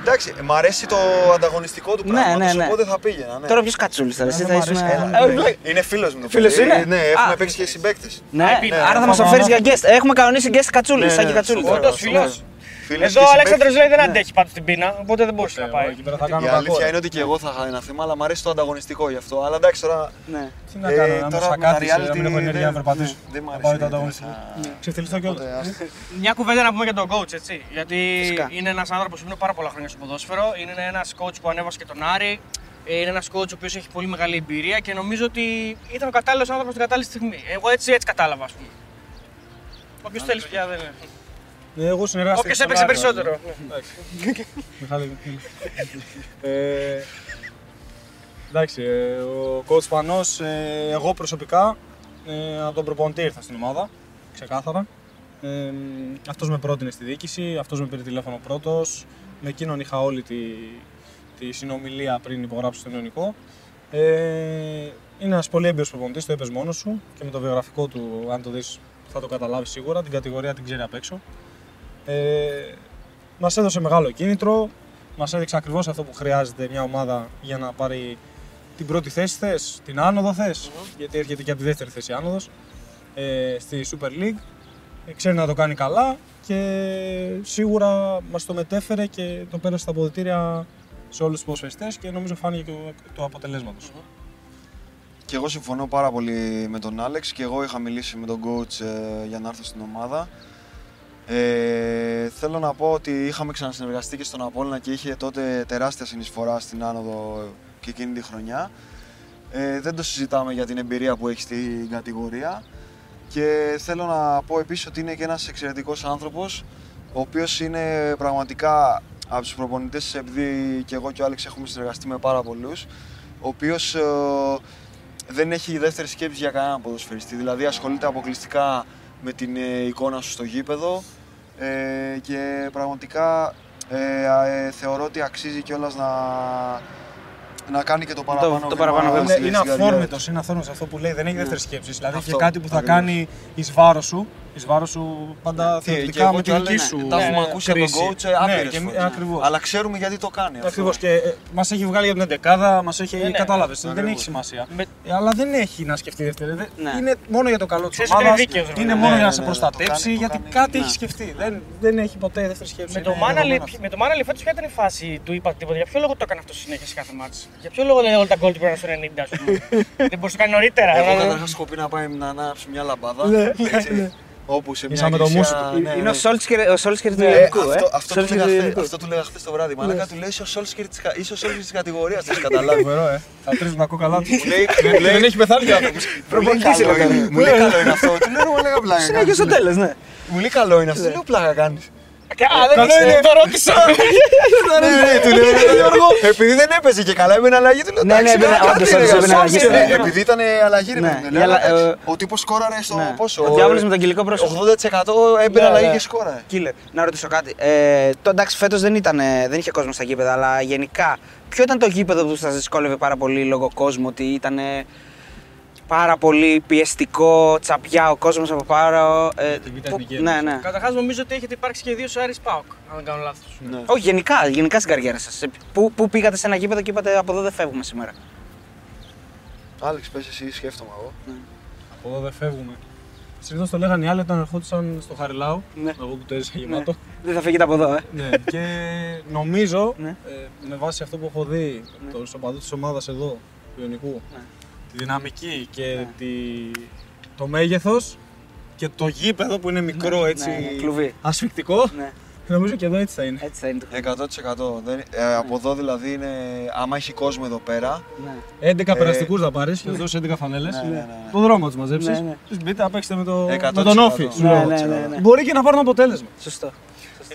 Εντάξει, μ' αρέσει το ανταγωνιστικό του Ναι, πράγματος, ναι, ναι. οπότε θα πήγαινα. Ναι. Τώρα ποιος κατσούλης τώρα, εσύ δεν θα μ' ήσουν. αρέσει. Ε, Έλα, ε, ναι. βλέ- Είναι φίλος μου το Φίλος παιδί. είναι; Ναι, έχουμε Α. παίξει και συμπαίκτες. Ναι, πει, άρα θα ναι, μας το ναι, φέρει ναι. για guest. Έχουμε κανονίσει guest κατσούλης, Ναι, σαν ναι, και κατσούλης. σωστά. Όντως, φίλος. Φίλες Εδώ και ο Αλέξανδρος συμπαίκτες. λέει δεν αντέχει πάντως την πείνα, οπότε δεν μπορούσε να Εγώ πάει. εκεί πέρα θα κάνω Η κακό. αλήθεια ρε. είναι ότι και εγώ θα είχα ένα θέμα, αλλά μου αρέσει το ανταγωνιστικό γι' αυτό. Αλλά εντάξει τώρα. Ναι. Τι να Ε, κάνω, να με τώρα με σακάτεις, τα να μην reality έχω ενέργεια να δεν- περπατήσω. δεν μ' Να αρέσει, πάω το ναι, ανταγωνιστικό. θα- Ξεφτυλιστώ κιόλας. Οπότε, ας- Μια κουβέντα να πούμε για τον coach, έτσι. Γιατί Φυσικά. είναι ένας άνθρωπος που είναι πάρα πολλά χρόνια στο ποδόσφαιρο. Είναι ένας coach που ανέβασε και τον Άρη. Ε, Είναι ένας coach ο οποίος έχει πολύ μεγάλη εμπειρία και νομίζω ότι ήταν ο κατάλληλος άνθρωπος την κατάλληλη στιγμή. Εγώ έτσι, έτσι κατάλαβα, ας πούμε. Όποιος θέλει πια δεν είναι. Ναι, Εγώ συνεργάστηκα. Όποιος στον έπαιξε Άρη, περισσότερο. Εντάξει. Μιχάλη. Ε, Εντάξει, ε, ο coach Πανός, ε, εγώ προσωπικά ε, από τον προπονητή ήρθα στην ομάδα, ξεκάθαρα. Ε, αυτός με πρότεινε στη διοίκηση, αυτός με πήρε τηλέφωνο πρώτος, με εκείνον είχα όλη τη, τη συνομιλία πριν υπογράψω στον Ιωνικό. Ε, είναι ένας πολύ έμπειρος προπονητής, το είπες μόνος σου και με το βιογραφικό του, αν το δεις, θα το καταλάβεις σίγουρα, την κατηγορία την ξέρει απ' έξω. Ε, μας έδωσε μεγάλο κίνητρο, μας έδειξε ακριβώς αυτό που χρειάζεται μια ομάδα για να πάρει την πρώτη θέση θες, την άνοδο θες, γιατί έρχεται και από τη δεύτερη θέση άνοδος, ε, στη Super League. Ε, ξέρει να το κάνει καλά και σίγουρα μας το μετέφερε και το πέρασε στα αποδητήρια σε όλους τους ποδοσφαιριστές και νομίζω φάνηκε και το, το αποτελέσματος. Και εγώ συμφωνώ πάρα πολύ με τον Άλεξ και εγώ είχα μιλήσει με τον coach ε, για να έρθω στην ομάδα. Ε, θέλω να πω ότι είχαμε ξανασυνεργαστεί και στον Απόλλωνα και είχε τότε τεράστια συνεισφορά στην άνοδο και εκείνη τη χρονιά. Ε, δεν το συζητάμε για την εμπειρία που έχεις στην κατηγορία και θέλω να πω επίσης ότι είναι και ένας εξαιρετικός άνθρωπος ο οποίος είναι πραγματικά από τους προπονητές επειδή και εγώ και ο Άλεξ έχουμε συνεργαστεί με πάρα πολλούς ο οποίος ε, δεν έχει δεύτερη σκέψη για κανέναν ποδοσφαιριστή. Δηλαδή ασχολείται αποκλειστικά με την ε, εικόνα σου στο γήπεδο ε, και πραγματικά ε, ε, θεωρώ ότι αξίζει κιόλας να, να κάνει και το παραπάνω. το βήμα παραπάνω βήμα. στη- Είναι, είναι στην καριέρα αυθόρμητος, είναι αυθόρμητος αυτό που λέει, δεν έχει δεύτερη σκέψη. Δηλαδή Αυτό, και κάτι που θα ακριβώς. κάνει εις βάρος σου, εις βάρος σου πάντα Τι, και θεωρητικά εγώ με και την άλλοι, δική ναι, σου Τα έχουμε ναι, ακούσει από τον κρίση. coach ε, Ναι, άπειρες και- φορές. ακριβώς. Αλλά ξέρουμε γιατί το κάνει. αυτό. Ακριβώς και ε, μας έχει βγάλει για την 11 μας έχει. ναι, Κατάλαβες, δεν ακριβώς. έχει σημασία. Με- Ε, αλλά δεν έχει να σκεφτεί δεύτερη. Δεν- Ναι. Είναι μόνο για το καλό της Ξέρεις ότι ομάδας. είναι δίκαιος, ρε Είναι παιδί. μόνο Ναι, για να ναι, σε ναι, προστατεύσει, το κάνει- το γιατί κάνει. κάτι Ναι. έχει σκεφτεί. Δεν, δεν έχει ποτέ δεύτερη σκέψη. Με Είναι το Μάναλι, δεδομένο αυτό. με το Μάναλι φέτος ποια ήταν η φάση του είπα τίποτα. Για ποιο λόγο το έκανε αυτό συνέχεια σε κάθε μάτς; Για ποιο λόγο λέει όλα τα γκολ του πρέπει να είναι στο 90, ας πούμε; Δεν μπορούσε να κάνει νωρίτερα. Εγώ αλλά- καταρχάς έχω πει να πάει να ανάψει μια λαμπάδα. Ναι, έτσι, ναι. Όπου σε μια Ίσα με το εκκλησία, μουσου. ναι, Είναι ναι. ο Σόλτσκερ, ο Σόλτσκερ του Ε, ελληνικού. αυτό, ε. αυτό, του Σόλτσκερ λέγα του χθες, ελληνικού. αυτό του λέγα χθες το βράδυ. Μαλάκα του λέει είσαι ο Σόλσκερ της, κα- είσαι ο Σόλσκερ της κατηγορίας, το έχεις καταλάβει. Φοβερό, ε. Θα τρίζουν τα κόκαλα του. Μου λέει, μου λέει, Δεν έχει πεθάνει ο άνθρωπος. Πολύ Προπονητής καλό είναι είναι. Μου λέει καλό είναι αυτό. Του λέω ρε λέγα πλάκα Συνέχεια στο κάνεις. τέλος, ναι. Μου λέει καλό είναι αυτό. Του λέω πλάκα κάνεις. Α, δεν Καλό ήξερα, είναι. το ρώτησα. Ναι, ναι, του λέω ρε Γιώργο. Επειδή δεν έπαιζε και καλά έμπαινε αλλαγή του λέω Ναι, ναι, εντάξει, έμπαινε- κάτι όντως, είναι, όντως, ρε, έμπαινε αλλαγή, Σόλσκερ, ναι. ε, Επειδή ήταν αλλαγή ρε Ναι, παιδί μου, η λέω, αλλα- εντάξει. ε, Ο τύπος σκόραρε στο Ναι. πόσο. Ο διάβολος με τον αγγελικό πρόσωπο. 80% έμπαινε Ναι, αλλαγή ναι. και σκόραρε. Killer. Να ρωτήσω κάτι. Ε, το εντάξει, φέτος δεν, ήταν, ε, δεν είχε κόσμο στα γήπεδα, αλλά γενικά, ποιο ήταν το γήπεδο που σας δυσκόλευε πάρα πολύ λόγω κόσμου, ότι ήταν ε, πάρα πολύ πιεστικό, τσαπιά ο κόσμος από πάνω. Ε, Τη Β' που- Εθνική ναι, Ένωση. ναι. Καταρχάς νομίζω ότι έχετε υπάρξει και δύο στο Άρης Πάοκ, αν δεν κάνω λάθος. Ναι. Όχι, γενικά, γενικά στην καριέρα σας. Πού, πού πήγατε σε ένα γήπεδο και είπατε από εδώ δεν φεύγουμε σήμερα. Άλεξ, πες εσύ, σκέφτομαι εγώ. Από εδώ δεν φεύγουμε. Συνήθως το λέγανε οι άλλοι όταν ερχόντουσαν στο Χαριλάου. Ναι. Εγώ που το έζησα γεμάτο. Δεν θα φύγετε από εδώ, ε. Ναι. και νομίζω, Ναι. ε, με βάση αυτό που έχω δει, Ναι. το οπαδού της ομάδας εδώ, του Ιωνικού, Ναι. Τη δυναμική και Ναι. τη... το μέγεθος και το γήπεδο που είναι μικρό έτσι. Ναι, ναι, κλουβί. Ασφικτικό. Ναι, Νομίζω και εδώ έτσι θα είναι. έτσι θα είναι το 100%. Δεν, ε, από εδώ δηλαδή είναι. Άμα έχει κόσμο εδώ πέρα. ναι. 11 Ε, περαστικούς θα πάρεις και θα δώσει 11 φανέλες. Ναι, ναι, ναι. Το δρόμο τους μαζέψεις. Ναι, ναι. Μπείτε να παίξετε με, το... 100%. με τον Όφη. σου Ναι, λέω. ναι, ναι, ναι. Μπορεί και να πάρουν αποτέλεσμα. Σωστό.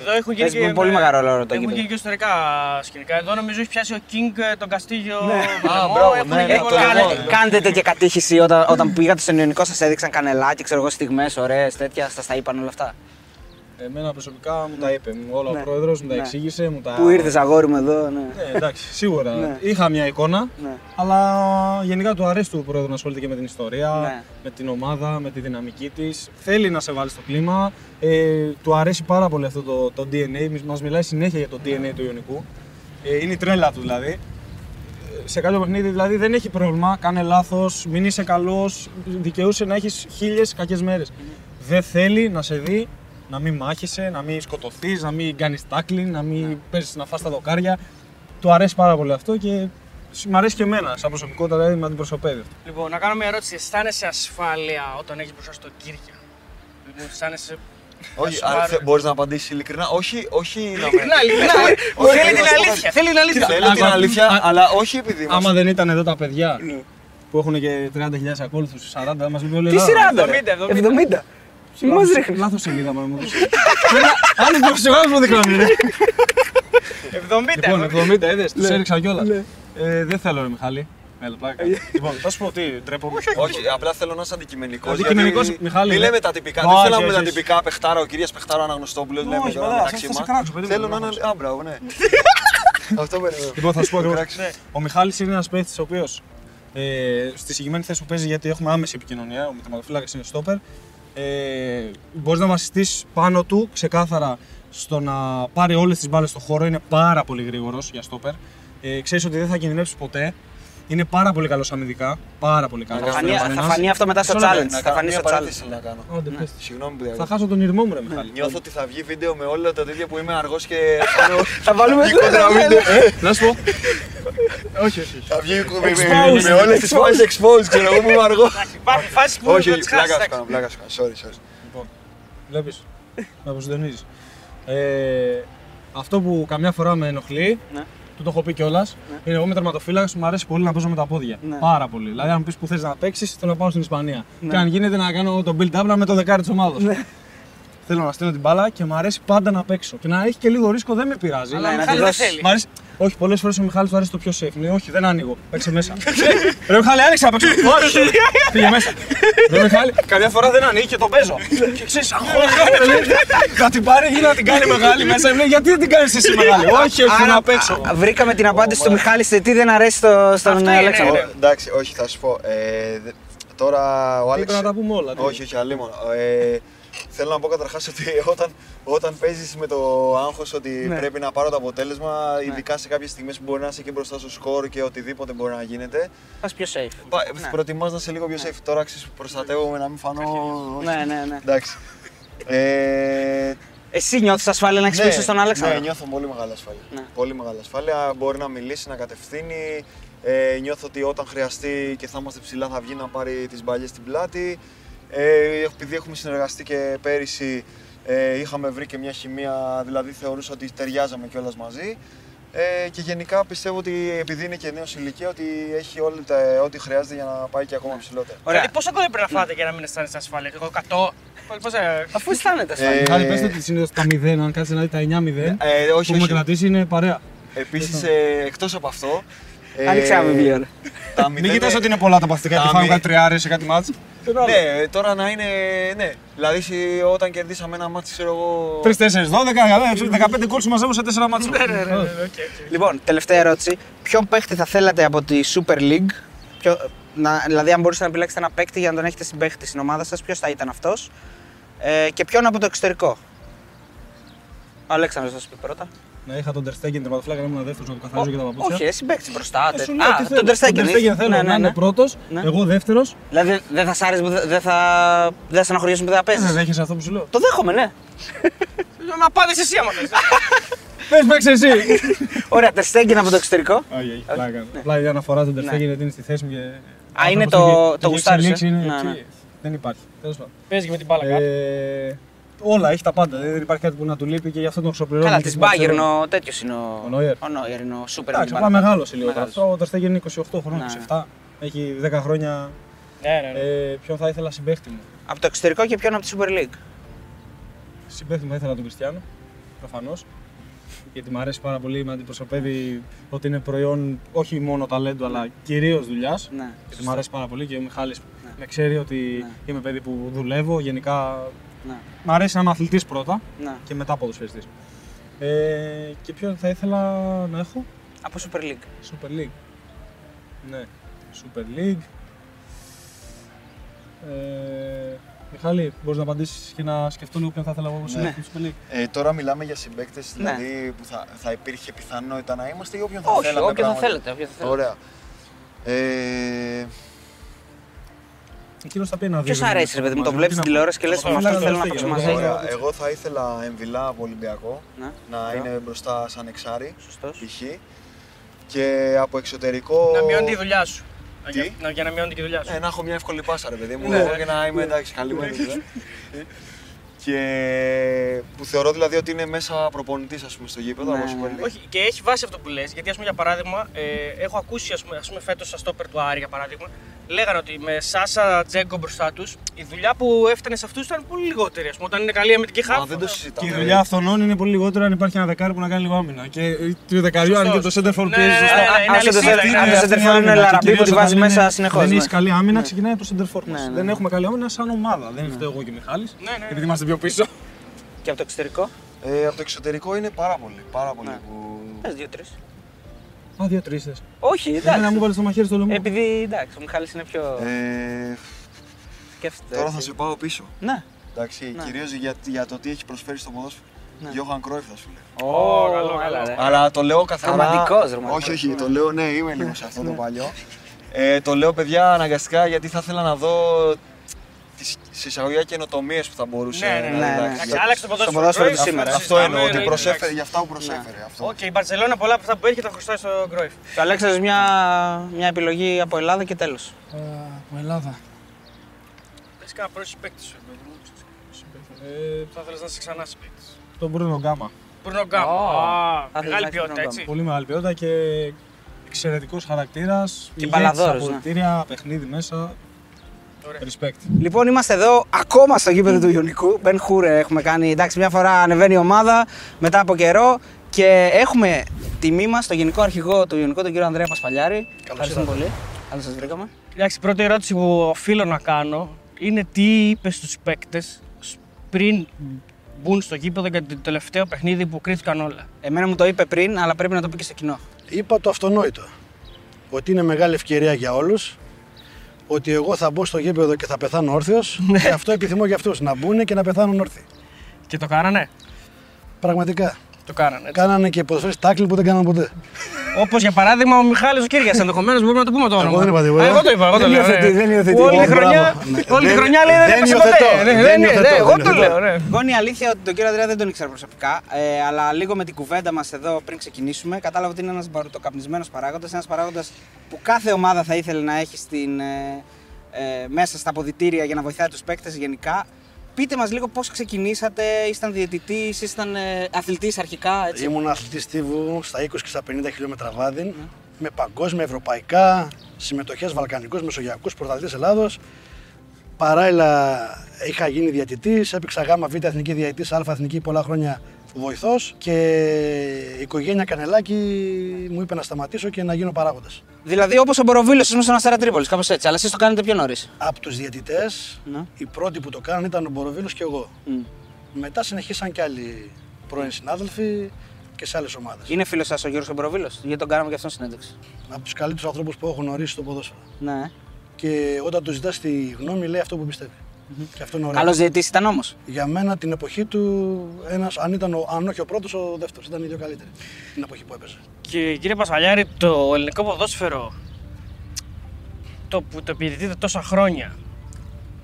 Εδώ έχουν γίνει Παίζει και, πολύ μεγάλο ρόλο το έχουν γήπεδο. γίνει και ιστορικά σκηνικά. Εδώ νομίζω έχει πιάσει ο King ε, τον Καστίγιο. Ναι. Α, μπράβο, έχουν ναι, γίνει ναι, πολλά. το Κάνε- λεγόμενο. Κάντε τέτοια κατήχηση όταν, όταν πήγατε στον Ιωνικό, σας έδειξαν κανελάκι, ξέρω εγώ, στιγμές ωραίες τέτοια, σας τα είπαν όλα αυτά. Εμένα προσωπικά μου τα είπε. Μου, όλα Ναι. ο πρόεδρος μου τα Ναι. εξήγησε. Μου τα... Που ήρθες αγόρι μου εδώ, ναι. Ναι, εντάξει, σίγουρα. Ναι. Είχα μια εικόνα, ναι. αλλά γενικά του αρέσει του πρόεδρου να ασχολείται και με την ιστορία, Ναι. με την ομάδα, με τη δυναμική της. Θέλει να σε βάλει στο κλίμα. Ε, του αρέσει πάρα πολύ αυτό το, το DNA. Μας μιλάει συνέχεια για το DNA του Ιωνικού. Ε, είναι η τρέλα του δηλαδή. Ε, Σε κάποιο παιχνίδι δηλαδή δεν έχει πρόβλημα. Κάνε λάθος, μην είσαι καλός. Δικαιούσε να έχεις χίλιες κακές μέρες. Δεν θέλει να σε δει να μην μάχεσαι, να μην σκοτωθείς, να μην κάνεις τάκλινγκ, να μην παίζεις να φας τα δοκάρια. Του αρέσει πάρα πολύ αυτό και μ' αρέσει και εμένα, σαν προσωπικότητα, δηλαδή με αντιπροσωπεύει αυτό. Λοιπόν, να κάνω μια ερώτηση. Αισθάνεσαι ασφάλεια όταν έχεις μπροστά στο Κύρια. Λοιπόν, αισθάνεσαι. Όχι, σου αν πάρω. θε, μπορείς να απαντήσεις ειλικρινά. Όχι, όχι να με... Ειλικρινά, ειλικρινά. Όχι, Θέλει όχι, την όχι, αλήθεια. Θέλει την αλήθεια. Θέλω την Άκου, αλήθεια, α- αλλά όχι επειδή μας... Άμα δεν ήταν εδώ τα παιδιά Ναι. που έχουν και 30.000 ακόλουθους, 40, θα μας πει όλοι Τι Ελλάδα. 40, ρε. 70, 70. Τι μα ρίχνει. Λάθο σελίδα μου έδωσε. Άλλοι προσεγγάλου μου δείχνανε. ρε. 70. Λοιπόν, 70 είδες, τους έριξα κιόλας. Ναι. Δεν θέλω, ρε Μιχάλη. Έλα, πλάκα. Λοιπόν, θα σου πω τι, ντρέπομαι. Όχι, απλά θέλω να είσαι αντικειμενικός. Αντικειμενικός, Μιχάλη, Μην ναι. λέμε τα τυπικά. Όχι, Δεν θέλω να πούμε όχι, τα όχι. τυπικά παιχτάρα, ο κυρίας Παιχτάρα αναγνωστό που λέμε Όχι, τώρα καλά, μεταξύ θα σε μας. κράξω, περίμενε, Θέλω να να είναι. Α, μπράβο, ναι. Αυτό περιμένω. Λοιπόν, θα σου πω Το ακριβώς. κράξεις. Ναι. Ο Μιχάλης είναι ένας παίκτης ο οποίος ε, στη συγκεκριμένη θέση που παίζει, γιατί έχουμε άμεση επικοινωνία, ο τερματοφύλακα είναι στόπερ. Ε, Μπορείς να βασιστείς πάνω του ξεκάθαρα στο να πάρει όλες τις μπάλες στο χώρο. Είναι πάρα πολύ γρήγορος για στόπερ. Ε, Ξέρεις ότι δεν θα κινδυνεύσεις ποτέ. Είναι πάρα πολύ καλός αμυντικά. Πάρα πολύ καλός. Θα φανεί- Θα φανεί αυτό μετά στο Μισό λεπτό, challenge. Να Θα κάνω φανεί μια στο challenge. παρένθεση να κάνω. Άντε, πες. Συγγνώμη που Θα διακόπτω. χάσω τον ηρμό μου, ρε Μιχάλη. Νιώθω ότι θα βγει βίντεο με όλα τα τέτοια που είμαι αργός και. Θα βάλουμε Βγει κοντρα βίντεο. Να σου πω. όχι, όχι. όχι. Θα βγει με- Exposed. με όλες τις φάσεις exposed, ξέρω εγώ που είμαι αργός. Υπάρχουν φάσει που Όχι, δεν όχι, τις πλάκα σου χάσει. κάνω, πλάκα σου κάνω. Sorry, sorry. Λοιπόν, βλέπεις. Με αποσυντονίζει. Ε, αυτό που καμιά φορά με ενοχλεί, Ναι. Του το έχω πει κιόλας, είναι εγώ με τερματοφύλακας μου αρέσει πολύ να παίζω με τα πόδια. Ναι. Πάρα πολύ. Δηλαδή, αν μου πεις που θες να παίξεις, θέλω να πάω στην Ισπανία. Ναι. Και αν γίνεται να κάνω το build-up με το δεκάρι της ομάδα. Θέλω να στείλω την μπάλα και μου αρέσει πάντα να παίξω. Και να έχει και λίγο ρίσκο δεν με πειράζει. Αλλά Ναι, ο να Μιχάλης τη δεν δώσεις. θέλει. Μ' αρέσει. Όχι, πολλές φορές ο Μιχάλης του αρέσει το πιο safe. Λέει, όχι, δεν ανοίγω. Παίξε μέσα. Ρε Μιχάλη, άνοιξε να παίξω. Όχι, πήγε μέσα. Ρε Μιχάλη, καμιά φορά δεν ανοίγει και τον παίζω. και ξέρεις, αγχώνεται. λέει, Θα την πάρει ή να την κάνει μεγάλη μέσα. Μου λέει, γιατί δεν την κάνεις εσύ μεγάλη; όχι, όχι, Άρα, να παίξω. α, Βρήκαμε την απάντηση του Μιχάλη σε τι δεν αρέσει στο- στον Αυτό είναι, Αλέξανδρο. ναι. Εγώ- Εντάξει, όχι, θα σου πω. Ε, δε- Τώρα ο Άλεξ. Πρέπει να τα πούμε όλα. τι. Όχι, όχι, αλλήμον. Ε, Θέλω να πω καταρχάς ότι όταν, όταν παίζεις με το άγχος ότι Ναι. πρέπει να πάρω το αποτέλεσμα, ειδικά σε κάποιες στιγμές που μπορεί να είσαι και μπροστά στο σκορ και οτιδήποτε μπορεί να γίνεται, Πας πιο safe. πα- Ναι. προτιμάς να είσαι λίγο πιο safe. Τώρα ξέρεις, προστατεύομαι να μην φανώ. όχι. Ναι, ναι, ναι. Εντάξει. Ε, Εσύ νιώθεις ασφάλεια να έχεις πίσω στον Αλέξανδρο. Ναι, νιώθω πολύ μεγάλη ασφάλεια. Ναι. Πολύ μεγάλη ασφάλεια. Μπορεί να μιλήσει, να κατευθύνει. Ε, νιώθω ότι όταν χρειαστεί και θα είμαστε ψηλά θα βγει να πάρει τις μπαλιές στην πλάτη. Ε, επειδή έχουμε συνεργαστεί και πέρυσι ε, είχαμε βρει και μια χημεία, δηλαδή θεωρούσα ότι ταιριάζαμε κιόλας μαζί. Ε, και γενικά πιστεύω ότι επειδή είναι και νέος ηλικία, ότι έχει όλα τα, ό,τι χρειάζεται για να πάει και ακόμα ψηλότερα. Ωραία. Δηλαδή, πόσα κόλλη πρέπει να φάτε για να μην αισθάνεστε ασφάλεια; Εγώ 100. Πώς, ε, Αφού αισθάνεται ασφάλεια. Ε, Μιχάλη, πες ότι συνήθως τα 0, αν κάτσεις να δει τα 9-0, Ε, που όχι, έχουμε όχι. κρατήσει είναι παρέα. Επίσης, ε, εκτός από αυτό... ε, Άνοιξε ένα βιβλίο. ρε. Τα Μην μηδέν- κοιτάς ότι είναι πολλά τα παθητικά Τα και φάμε μη- κάτι τριάρες σε κάτι μάτς. Ναι, τώρα να είναι. Ναι. Δηλαδή, εσύ όταν κερδίσαμε ένα μάτι, ξέρω εγώ. 3-4-12, 15 γκολ σου μαζεύουν σε 4 μάτς. Ναι, ναι, ναι, ναι, οκ, οκ. Λοιπόν, τελευταία ερώτηση. Ποιον παίχτη θα θέλατε από τη Super League, ποιο, να, δηλαδή αν μπορούσατε να επιλέξετε ένα παίκτη για να τον έχετε συμπαίχτη στην ομάδα σας, ποιος θα ήταν αυτός; Ε, και ποιον από το εξωτερικό; Ο Αλέξανδρος θα σου πει πρώτα. Να είχα τον Τερστέγγεν τερματοφλάκα να ήμουν δεύτερος να του καθαρίζω και τα παπούτσια. Όχι, εσύ παίκτης μπροστά. Ε, τε- σου λέω τι Α, θέλω. τον Ter Stegen. Τον Ter Stegen θέλω Ναι, να ναι, είναι ναι. πρώτος, Ναι. εγώ δεύτερος. Δηλαδή δεν θα σ' άρεσε που δεν δεν θα, δεν θα στεναχωριέσουν που δεν θα Δεν παίζεις. δέχεσαι αυτό που σου λέω. Το δέχομαι, ναι. Να πάτες εσύ άμα θες. Πες παίξε εσύ. Ωραία, Ter Stegen από το εξωτερικό. Όχι, όχι, πλάκα. Απλά η αναφορά του Ναι. Τερστέγγεν γιατί είναι στη θέση μου και. Α, είναι άνθρωπος το- έχει- το έχει γουστάρεις, ε; εξελίξει, είναι Ναι, ναι. εκεί. Δεν υπάρχει. Τέλος πάντων. Παίζεις και με την μπάλα κάτω. Ε, όλα, έχει τα πάντα. Δεν υπάρχει κάτι που να του λείπει και γι' αυτό τον ξοπληρώνω. Καλά, και της στην Bayern Barcelona. ο τέτοιος είναι ο. Ο Neuer. Ο Neuer είναι ο super Εντάξει, League απλά μπάλα. μεγάλωσε λίγο. Μεγάλωσε. Αυτό ο Τερστέγγεν είναι 28 χρόνων, Ναι. 27. Έχει 10 χρόνια. Ναι, ναι, ναι. Ε, ποιον θα ήθελα συμπέχτη μου; Από το εξωτερικό και ποιον από τη Super League; Συμπέχτη μου θα ήθελα τον Κριστιανό. Προφανώς. Γιατί μου αρέσει πάρα πολύ, με αντιπροσωπεύει ότι είναι προϊόν όχι μόνο ταλέντου αλλά κυρίως δουλειάς. Ναι. Γιατί μου αρέσει πάρα πολύ και ο Μιχάλης Ναι. με ξέρει ότι Ναι. είμαι παιδί που δουλεύω. Γενικά Ναι. μ' αρέσει να είμαι αθλητής πρώτα ναι. και μετά ποδοσφαιριστής. Ε, και ποιον θα ήθελα να έχω; Από Super League. Super League. Ναι, Super League. Ε, Μιχάλη, μπορείς να απαντήσεις και να σκεφτώ λίγο ποιον θα ήθελα εγώ σε Ναι. Super League; Ε, τώρα μιλάμε για συμπαίκτες Ναι. δηλαδή που θα, θα υπήρχε πιθανότητα να είμαστε ή όποιον θα Όχι, θέλαμε. όποιο θα πράγματι. θέλετε. όποιο θα θέλετε. Ωραία. Ε, Εκείνος θα πει ένα Ποιος δύο. αρέσει, ρε παιδί μου, το βλέπεις στην τηλεόραση και λες: Θα Με ήθελα αυτό να θέλω να το παίξω στείλω, μαζί. θα ωραία. Εγώ θα ήθελα εμβυλά από Ολυμπιακό Ναι, να είναι μπροστά σαν εξάρι σωστός. π.χ. Και από εξωτερικό. Να μειώνει τη δουλειά σου. Τι; Για, να, για να μειώνει και τη δουλειά σου. Ε, να έχω μια εύκολη πάσα, ρε παιδί μου, Ναι. και να είμαι εντάξει, καλή μέρα. Και που θεωρώ δηλαδή ότι είναι μέσα προπονητής, ας πούμε, στο γήπεδο Ναι, από ναι. Super League. Όχι, και έχει βάση αυτό που λες. Γιατί, ας πούμε, για παράδειγμα, ε, έχω ακούσει, ας πούμε, ας πούμε φέτος στα στόπερ του Άρη, για παράδειγμα, λέγανε ότι με Σάσα Τζέγκο μπροστά τους, η δουλειά που έφτανε σε αυτούς ήταν πολύ λιγότερη. Ας πούμε, όταν είναι καλή αμυντική Μα χάφ. δεν το Και συζητάμε. η δουλειά αυτών είναι πολύ λιγότερο αν υπάρχει ένα δεκάρι που να κάνει λίγο άμυνα. Και του δεκαριού, αν και το center for Ναι, πιέζει ναι, σωστά. ναι, ναι, είναι Αν το αλυσίδα, center- είναι αν το αλυσίδα. center for είναι Λαραμπή που τη βάζει μέσα συνεχώς, Δεν ναι. έχει καλή άμυνα, ξεκινάει το center for Ναι, μας. ναι. Δεν έχουμε καλή άμυνα σαν ομάδα. Δεν φταίω εγώ και ο Μιχάλης, Ναι, ναι. επειδή είμαστε πιο πίσω. Και από το εξωτερικό; Ε, από το εξωτερικό είναι πάρα πολύ. Πάρα πολύ Ναι. που... Πες δύο-τρεις. Α, δύο τρει θες. Όχι, Εμένα μου εντάξει. βάλει το μαχαίρι στο λαιμό. Επειδή εντάξει, ο Μιχάλης είναι πιο. Ε, Σκέφτεται. τώρα θα έτσι. σε πάω πίσω. Ναι. Εντάξει, Ναι. κυρίως για, για το τι έχει προσφέρει στο ποδόσφαιρο. Ναι. Γιόχαν Κρόιφ θα σου λέω. Ω, καλό, καλά, καλό. ρε. Αλλά το λέω καθαρά. Ρομαντικός, ρομαντικός. Όχι, όχι, το λέω, ναι, είμαι λίγο σε αυτό το παλιό. Ε, το λέω, παιδιά, αναγκαστικά γιατί θα ήθελα να δω τις σε εισαγωγικά καινοτομίες που θα μπορούσε Ναι, ναι, να ναι. ναι. εντάξει, Εντάξει, για- Άλλαξε το ποδόσφαιρο. Στο ποδόσφαιρο Cruyff, του σήμερα. αυτό Αυτό συζητάμε, εννοώ, ότι ναι, προσέφερε εντάξει. για αυτά που προσέφερε. Αυτό. Οκ, η Μπαρσελόνα πολλά από αυτά που έχει τα χρωστάει στον Κρόιφ. Το Αλέξανδρος μια, μια επιλογή από Ελλάδα και τέλος. Από Ελλάδα. Πες κάνα πρώτο παίκτη σου. παιδί μου. Ε, Θα ήθελε να είσαι ξανά παίκτη. τον Μπρούνο Γκάμα. Μπρούνο Γκάμα. Ω. Α, Θα ήθελες να Μεγάλη έχεις ποιότητα, Bruno έτσι. Πολύ μεγάλη ποιότητα και εξαιρετικός χαρακτήρας. Και μπαλαδόρος, ναι. Αποδητήρια, παιχνίδι μέσα. Ωραία. Respect. Λοιπόν, είμαστε εδώ ακόμα στο γήπεδο του Ιωνικού. Μπεν Χούρε έχουμε κάνει. Εντάξει, μια φορά ανεβαίνει η ομάδα μετά από καιρό και έχουμε τιμή μας το γενικό αρχηγό του Ιωνικού, τον κύριο Ανδρέα Πασπαλιάρη. Ευχαριστούμε πολύ. Καλώς σας βρήκαμε. Εντάξει, η πρώτη ερώτηση που οφείλω να κάνω είναι τι είπες στους παίκτες πριν μπουν στο γήπεδο για το τελευταίο παιχνίδι που κρίθηκαν όλα. Εμένα μου το είπε πριν, αλλά πρέπει να το πει και στο κοινό. Είπα το αυτονόητο. Ότι είναι μεγάλη ευκαιρία για όλους. Ότι εγώ θα μπω στο γήπεδο και θα πεθάνω όρθιος. και αυτό επιθυμώ για αυτούς. Να μπουν και να πεθάνουν όρθιοι. Και το κάνανε. Πραγματικά. Το κάνανε. Έτσι. Κάνανε και ποδοσφαίρες τάκλι που δεν κάνανε ποτέ. Όπως για παράδειγμα ο Μιχάλης ο Κύρια. Ενδεχομένως μπορούμε να το πούμε το όνομα. Εγώ δεν είπα τίποτα. Α, Εγώ το είπα. Εγώ το Δεν λέω. υιοθετεί, ναι. δεν υιοθετεί. Όλη τη Ω, χρονιά, μπράβο. Ναι. όλη τη Δεν- χρονιά λέει δεν δεν έπαιξε υιοθετώ. ποτέ. Ναι, Δεν δεν είναι, υιοθετώ, ναι, Εγώ δεν το υιοθετώ. λέω. ναι. Εγώ είναι η αλήθεια ότι τον κύριο Ανδρέα δεν τον ήξερα προσωπικά, ε, αλλά λίγο με την κουβέντα μας εδώ πριν ξεκινήσουμε, κατάλαβα ότι είναι ένας μπαρουτοκαπνισμένο παράγοντας. Ένας παράγοντας που κάθε ομάδα θα ήθελε να έχει στην, ε, ε, μέσα στα αποδητήρια για να βοηθάει τους παίκτες γενικά. Πείτε μας λίγο πώς ξεκινήσατε, ήσταν διαιτητής, ήσταν ε, αθλητής αρχικά. Έτσι. Ήμουν αθλητής στίβου στα 20 και στα 50 χιλιόμετρα βάδιν. Με παγκόσμια, ευρωπαϊκά, συμμετοχές Βαλκανικούς, Μεσογειακούς, Πρωταθλητή Ελλάδος. Παράλληλα είχα γίνει διαιτητής, έπαιξα γάμα β' εθνική διαιτητής, α εθνική πολλά χρόνια βοηθός και η οικογένεια Κανελάκη μου είπε να σταματήσω και να γίνω παράγοντας. Δηλαδή όπως ο Μποροβίλο ήσουν στον Αστέρα Τρίπολης, κάπως έτσι, αλλά εσείς το κάνετε πιο νωρίς. Από τους διαιτητές, Ναι. οι πρώτοι που το κάνανε ήταν ο Μποροβίλος και εγώ. Μετά συνεχίσαν και άλλοι πρώην συνάδελφοι και σε άλλες ομάδες. Είναι φίλος σας ο Γιώργος Μποροβίλος, γιατί τον κάναμε και αυτόν συνέντευξη. Από τους καλύτερου ανθρώπους που έχω γνωρίσει στο ποδόσφαιρο. Ναι. Και όταν τους ζητάς τη γνώμη, λέει αυτό που πιστεύει. Και αυτό είναι ωραίο. Καλός διαιτητής ήταν όμως. Για μένα την εποχή του, ένας, αν, ήταν ο, αν όχι ο πρώτος, ο δεύτερος. Ήταν οι δύο καλύτεροι. Την εποχή που έπαιζε. Και κύριε Πασχαλιάρη, το ελληνικό ποδόσφαιρο το που το επιδητείτε τόσα χρόνια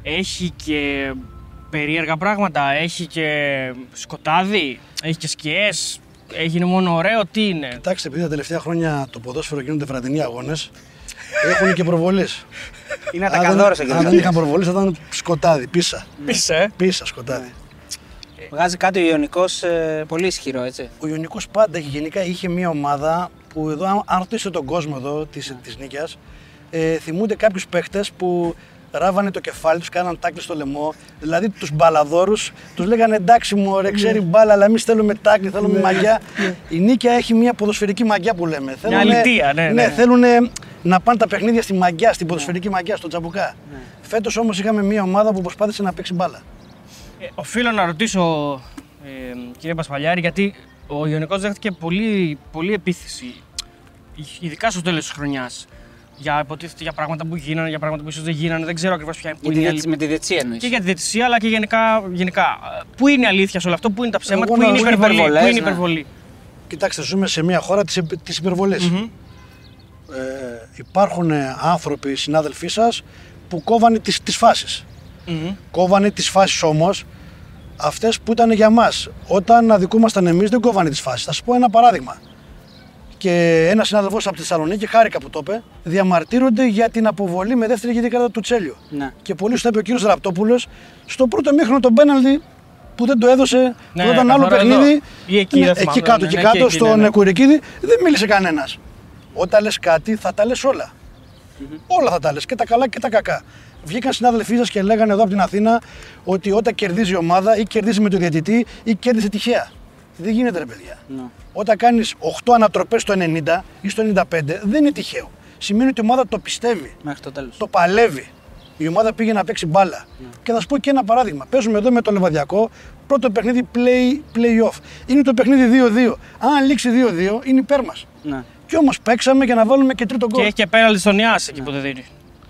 έχει και περίεργα πράγματα, έχει και σκοτάδι, έχει και σκιές, έγινε μόνο ωραίο, τι είναι; Κοιτάξτε, επειδή τα τελευταία χρόνια το ποδόσφαιρο γίνονται βραδινοί αγώνες, έχουν και προβολές. Είναι ατακαδόρος ο αν δεν είχαν προβολές, θα ήταν σκοτάδι, πίσα. Πίσε, ε. Πίσα σκοτάδι. Βγάζει κάτι ο Ιωνικός πολύ ισχυρό, έτσι. Ο Ιωνικός πάντα έχει- γενικά είχε μια ομάδα που εδώ, αν- αν ρωτήσετε τον κόσμο εδώ της, της Νίκιας, ε, θυμούνται κάποιους παίχτες που ράβανε το κεφάλι τους, κάναν τάκλι στο λαιμό. Δηλαδή τους μπαλαδόρους τους λέγανε εντάξει μου ωραία ξέρει μπάλα αλλά εμείς θέλουμε τάκλι, θέλουμε μαγιά. Η Νίκια έχει μια ποδοσφαιρική μαγιά που λέμε. Θέλουνε- αλητεία, ναι, ναι. θέλουν να πάνε τα παιχνίδια στη μαγιά, στην ποδοσφαιρική μαγιά, στο τσαμπουκά. Φέτος όμως είχαμε μια ομάδα που προσπάθησε να παίξει μπάλα. Ε, οφείλω να ρωτήσω, ε, κύριε Πασχαλιάρη, γιατί ο Ιωνικός δέχτηκε πολύ, πολύ επίθεση, ειδικά στο τέλος της χρονιάς. Για, υποτίθεται για πράγματα που γίνανε, για πράγματα που ίσως δεν γίνανε, δεν ξέρω ακριβώς ποια Για που τη είναι η διετ- αλήθεια. με τη διετσία εννοείς. Και για τη διαιτησία, αλλά και γενικά. γενικά. Ε, Πού είναι η αλήθεια σε όλο αυτό, πού είναι τα ψέματα, Εγώ πού να- είναι η πού είναι υπερβολή. υπερβολές, Πού είναι η ναι. υπερβολή. Κοιτάξτε, ζούμε σε μια χώρα της, επι- της υπερβολής. Μμμ. ε, υπάρχουν ε, άνθρωποι, συνάδελφοί σας, που κόβανε τις, τις φάσεις. Μμμ. Κόβανε τις φάσεις όμως αυτές που ήταν για μας. Όταν αδικούμασταν εμείς δεν κόβανε τις φάσεις. Θα σας πω ένα παράδειγμα. Και ένας συνάδελφο από τη Θεσσαλονίκη, χάρηκα που το είπε, διαμαρτύρονται για την αποβολή με δεύτερη γιατί κατά του Τσέλιο. Ναι. Και πολύ σωστά είπε ο κύριος Ραπτόπουλος, στο πρώτο μήχρονο τον πέναλτι που δεν το έδωσε, Ναι, που ήταν άλλο καθαρό παιχνίδι. εδώ. Ή εκεί, ναι, δεν θυμάμαι, εκεί κάτω, ναι, εκεί ναι, κάτω, εκεί, εκεί, στον ναι, ναι. Κουρικίδη, δεν μίλησε κανένας. Όταν λες κάτι, θα τα λες όλα. Όλα θα τα λες, και τα καλά και τα κακά. Βγήκαν συνάδελφοί σας και λέγανε εδώ από την Αθήνα ότι όταν κερδίζει η ομάδα ή κερδίζει με το διαιτητή ή κέρδισε τυχαία. Δεν γίνεται ρε παιδιά. Ναι. Όταν κάνεις 8 ανατροπές στο 90 ή στο 95, δεν είναι τυχαίο. Σημαίνει ότι η ομάδα το πιστεύει, Μέχρι το τέλος. το παλεύει. Η ομάδα πήγε να παίξει μπάλα. Και θα σου πω και ένα παράδειγμα. Παίζουμε εδώ με το Λεβαδιακό, πρώτο παιχνίδι play, play-off. Είναι το παιχνίδι 2-2. Αν λήξει 2-2, είναι υπέρ μας. Ναι. Και όμως παίξαμε για να βάλουμε και τρίτο Και γκολ. έχει και πέναλτι στον Ιάς εκεί που δεν δίνει.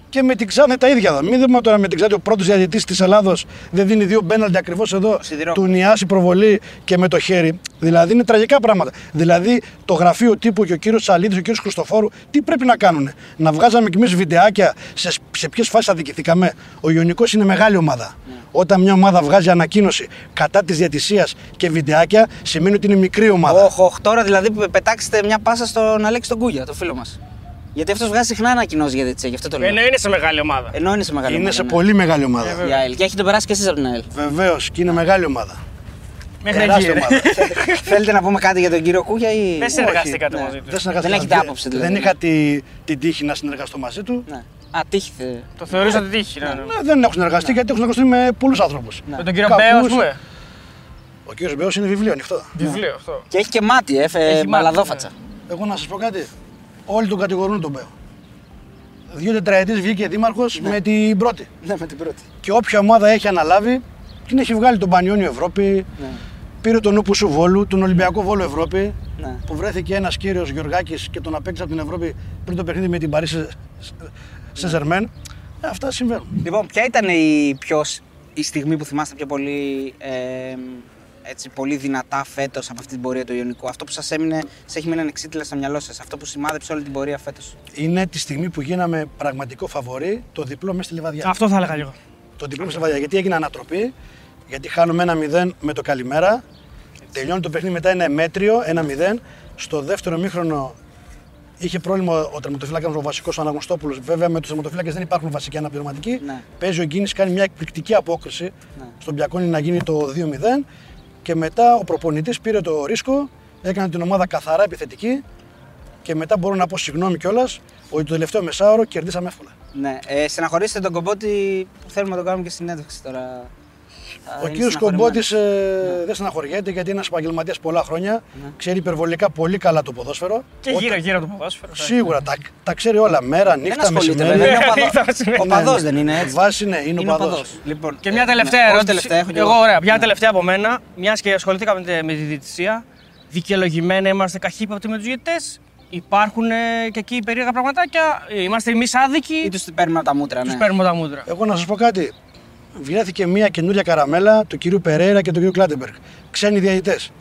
Και με την Ξάνθη τα ίδια εδώ. Μην δούμε τώρα με την Ξάνθη ο πρώτος διαιτητής της Ελλάδος δεν δίνει δύο μπέναλτι ακριβώς εδώ. Σιδηρό. Του νιάσει προβολή και με το χέρι. Δηλαδή είναι τραγικά πράγματα. Δηλαδή το γραφείο τύπου και ο κύριος Τσαλίδη, ο κύριος Χριστοφόρου, τι πρέπει να κάνουν. Να βγάζαμε κι εμείς βιντεάκια σε, σε ποιες φάσεις αδικηθήκαμε. Ο Ιωνικός είναι μεγάλη ομάδα. Όταν μια ομάδα βγάζει ανακοίνωση κατά της διατησίας και βιντεάκια, σημαίνει ότι είναι μικρή ομάδα. Όχ, όχ, τώρα δηλαδή που πετάξετε μια πάσα στον Αλέξη τον Κούγια, το φίλο μας. Γιατί αυτός βγάζει συχνά ανακοινώσεις για διετσία, γι' αυτό το λέω. Ενώ είναι σε μεγάλη ομάδα. Ενώ είναι σε μεγάλη είναι ομάδα, σε ναι. πολύ μεγάλη ομάδα. Η ΑΕΛ. Και έχετε περάσει και εσείς από την ΑΕΛ. Βεβαίως και είναι μεγάλη ομάδα. Μέχρι εκεί. Τεράστια ρε. ομάδα. Θέλετε να πούμε κάτι για τον κύριο Κούγια ή. Δεν συνεργαστήκατε ναι. μαζί τους. Δεν, συνεργαστήκα. Δεν έχετε άποψη, δηλαδή. Δεν είχα τη, την τύχη να συνεργαστώ μαζί του. Ναι. Α, τύχη. θε- Το θεωρήσατε τύχη. ναι, ναι. Ναι, δεν έχω συνεργαστεί γιατί έχω συνεργαστεί με πολλούς άνθρωπους. Με τον κύριο Μπέος, α πούμε. Ο κύριος Μπέος είναι βιβλίο ανοιχτό. Βιβλίο αυτό. Και έχει και μάτι, ε, φε, Έχει μάτι, μπαλαδόφατσα. Εγώ να σας πω κάτι. Όλοι τον κατηγορούν τον Μπέο. Δύο τετραετίε βγήκε δήμαρχο με την πρώτη. Ναι, με την πρώτη. Και όποια ομάδα έχει αναλάβει, την έχει βγάλει τον Πανιόνιο Ευρώπη, Ναι. πήρε τον Ούπου σου Βόλου, τον Ολυμπιακό Βόλο Ευρώπη. Ναι. Που βρέθηκε ένα κύριο Γιωργάκη και τον απέκτησε από την Ευρώπη πριν το παιχνίδι με την Παρίσι Σεζερμέν. Ε, αυτά συμβαίνουν. Λοιπόν, ποια ήταν η, πιο, σ- η στιγμή που θυμάστε πιο πολύ, ε, έτσι, πολύ δυνατά φέτος από αυτή την πορεία του Ιωνικού. Αυτό που σας έμεινε, σε έχει μείνει ανεξίτηλα στο μυαλό σας. Αυτό που σημάδεψε όλη την πορεία φέτος. Είναι τη στιγμή που γίναμε πραγματικό φαβορή το διπλό μέσα στη λιβαδιά. Αυτό θα έλεγα λίγο. Το διπλό μέσα στη λιβαδιά. Γιατί έγινε ανατροπή, γιατί χάνουμε ένα 0 με το καλημέρα. Τελειώνει το παιχνίδι μετά είναι μέτριο, ένα 0. Στο δεύτερο μήχρονο είχε πρόβλημα ο τερματοφύλακας ο βασικός ο Αναγνωστόπουλος. Βέβαια με τους τερματοφύλακες δεν υπάρχουν βασικοί αναπληρωματικοί. Ναι. Παίζει ο Γκίνης, κάνει μια εκπληκτική απόκριση Ναι. στον Πιακόνι να γίνει το 2-0. Και μετά ο προπονητής πήρε το ρίσκο, έκανε την ομάδα καθαρά επιθετική. Και μετά μπορώ να πω συγγνώμη κιόλας ότι το τελευταίο μεσάωρο κερδίσαμε εύκολα. Ναι. Ε, στεναχωρήστε τον κομπότη που θέλουμε να το κάνουμε και συνέντευξη τώρα. Θα Ο είναι κύριος στεναχωρημένος. Κομπότης ε, δεν στεναχωριέται γιατί είναι ένας επαγγελματίας πολλά χρόνια. Ναι. Ξέρει υπερβολικά πολύ καλά το ποδόσφαιρο. Και γύρω γύρω από το ποδόσφαιρο. Σίγουρα τα, τα ξέρει όλα. Μέρα, Δεν νύχτα, ασχολείται μεσημέρι. βέβαια. Είναι Ναι, οπαδό- θα σημαίνει. οπαδός Ναι, δεν είναι έτσι. Βάση ναι, είναι, Είναι οπαδός. οπαδός. Λοιπόν, Και μια ε, τελευταία ναι, όχι ερώτηση. τελευταία, έχω και εγώ, ωραία, μια Ναι. τελευταία από μένα. Μιας και ασχοληθήκα με, τη- με τη διαιτησία. Δικαιολογημένα είμαστε καχύποπτοι με τους διαιτητές. Υπάρχουν ε, και εκεί περίεργα πραγματάκια. Ε, Είμαστε εμείς άδικοι. Ή τους παίρνουμε από τα μούτρα. Τους Ναι. παίρνουμε τα μούτρα. Εγώ να σας πω κάτι. Βρέθηκε μια καινούρια καραμέλα του κυρίου Περέιρα και του κυρίου Κλάντεμπεργκ. Ξένοι διαιτητές.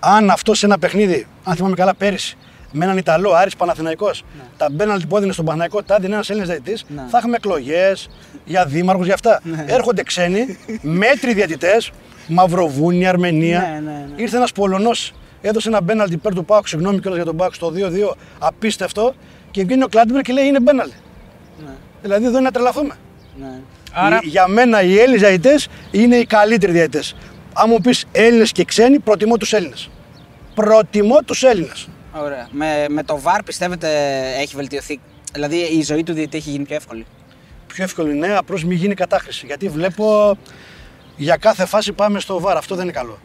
Αν αυτό σε ένα παιχνίδι, αν θυμάμαι καλά πέρυσι, με έναν Ιταλό, Άρης Παναθηναϊκός, τα μπέναλτι που έδινε στον Παναθηναϊκό, τα έδινε ένας Έλληνας διαιτητής, Ναι. θα είχαμε εκλογές για δήμαρχους, για αυτά. Έρχονται ξένοι, μέτροι διαιτητές, Μαυροβούνια, Αρμενία. Ναι, ναι, ναι. Ήρθε ένας Πολωνός, έδωσε ένα μπέναλτι υπέρ του Πάουκ, συγγνώμη κιόλας για τον Πάουκ, στο 2-2, απίστευτο, και βγαίνει ο Κλάντεμπεργκ και λέει είναι μπέναλτι. Ναι. Δηλαδή εδώ είναι να τρελαθούμε. Ναι. Άρα, Οι- Για μένα οι Έλληνες διαιτητές είναι οι καλύτεροι διαιτητές. Αν μου πεις Έλληνες και ξένοι, προτιμώ τους Έλληνες. Προτιμώ τους Έλληνες. Ωραία. Με, με το VAR πιστεύετε έχει βελτιωθεί; Δηλαδή η ζωή του διαιτητή έχει γίνει πιο εύκολη; Πιο εύκολο είναι, απλώς μην γίνει κατάχρηση. Γιατί βλέπω για κάθε φάση πάμε στο βάρο. Αυτό δεν είναι καλό.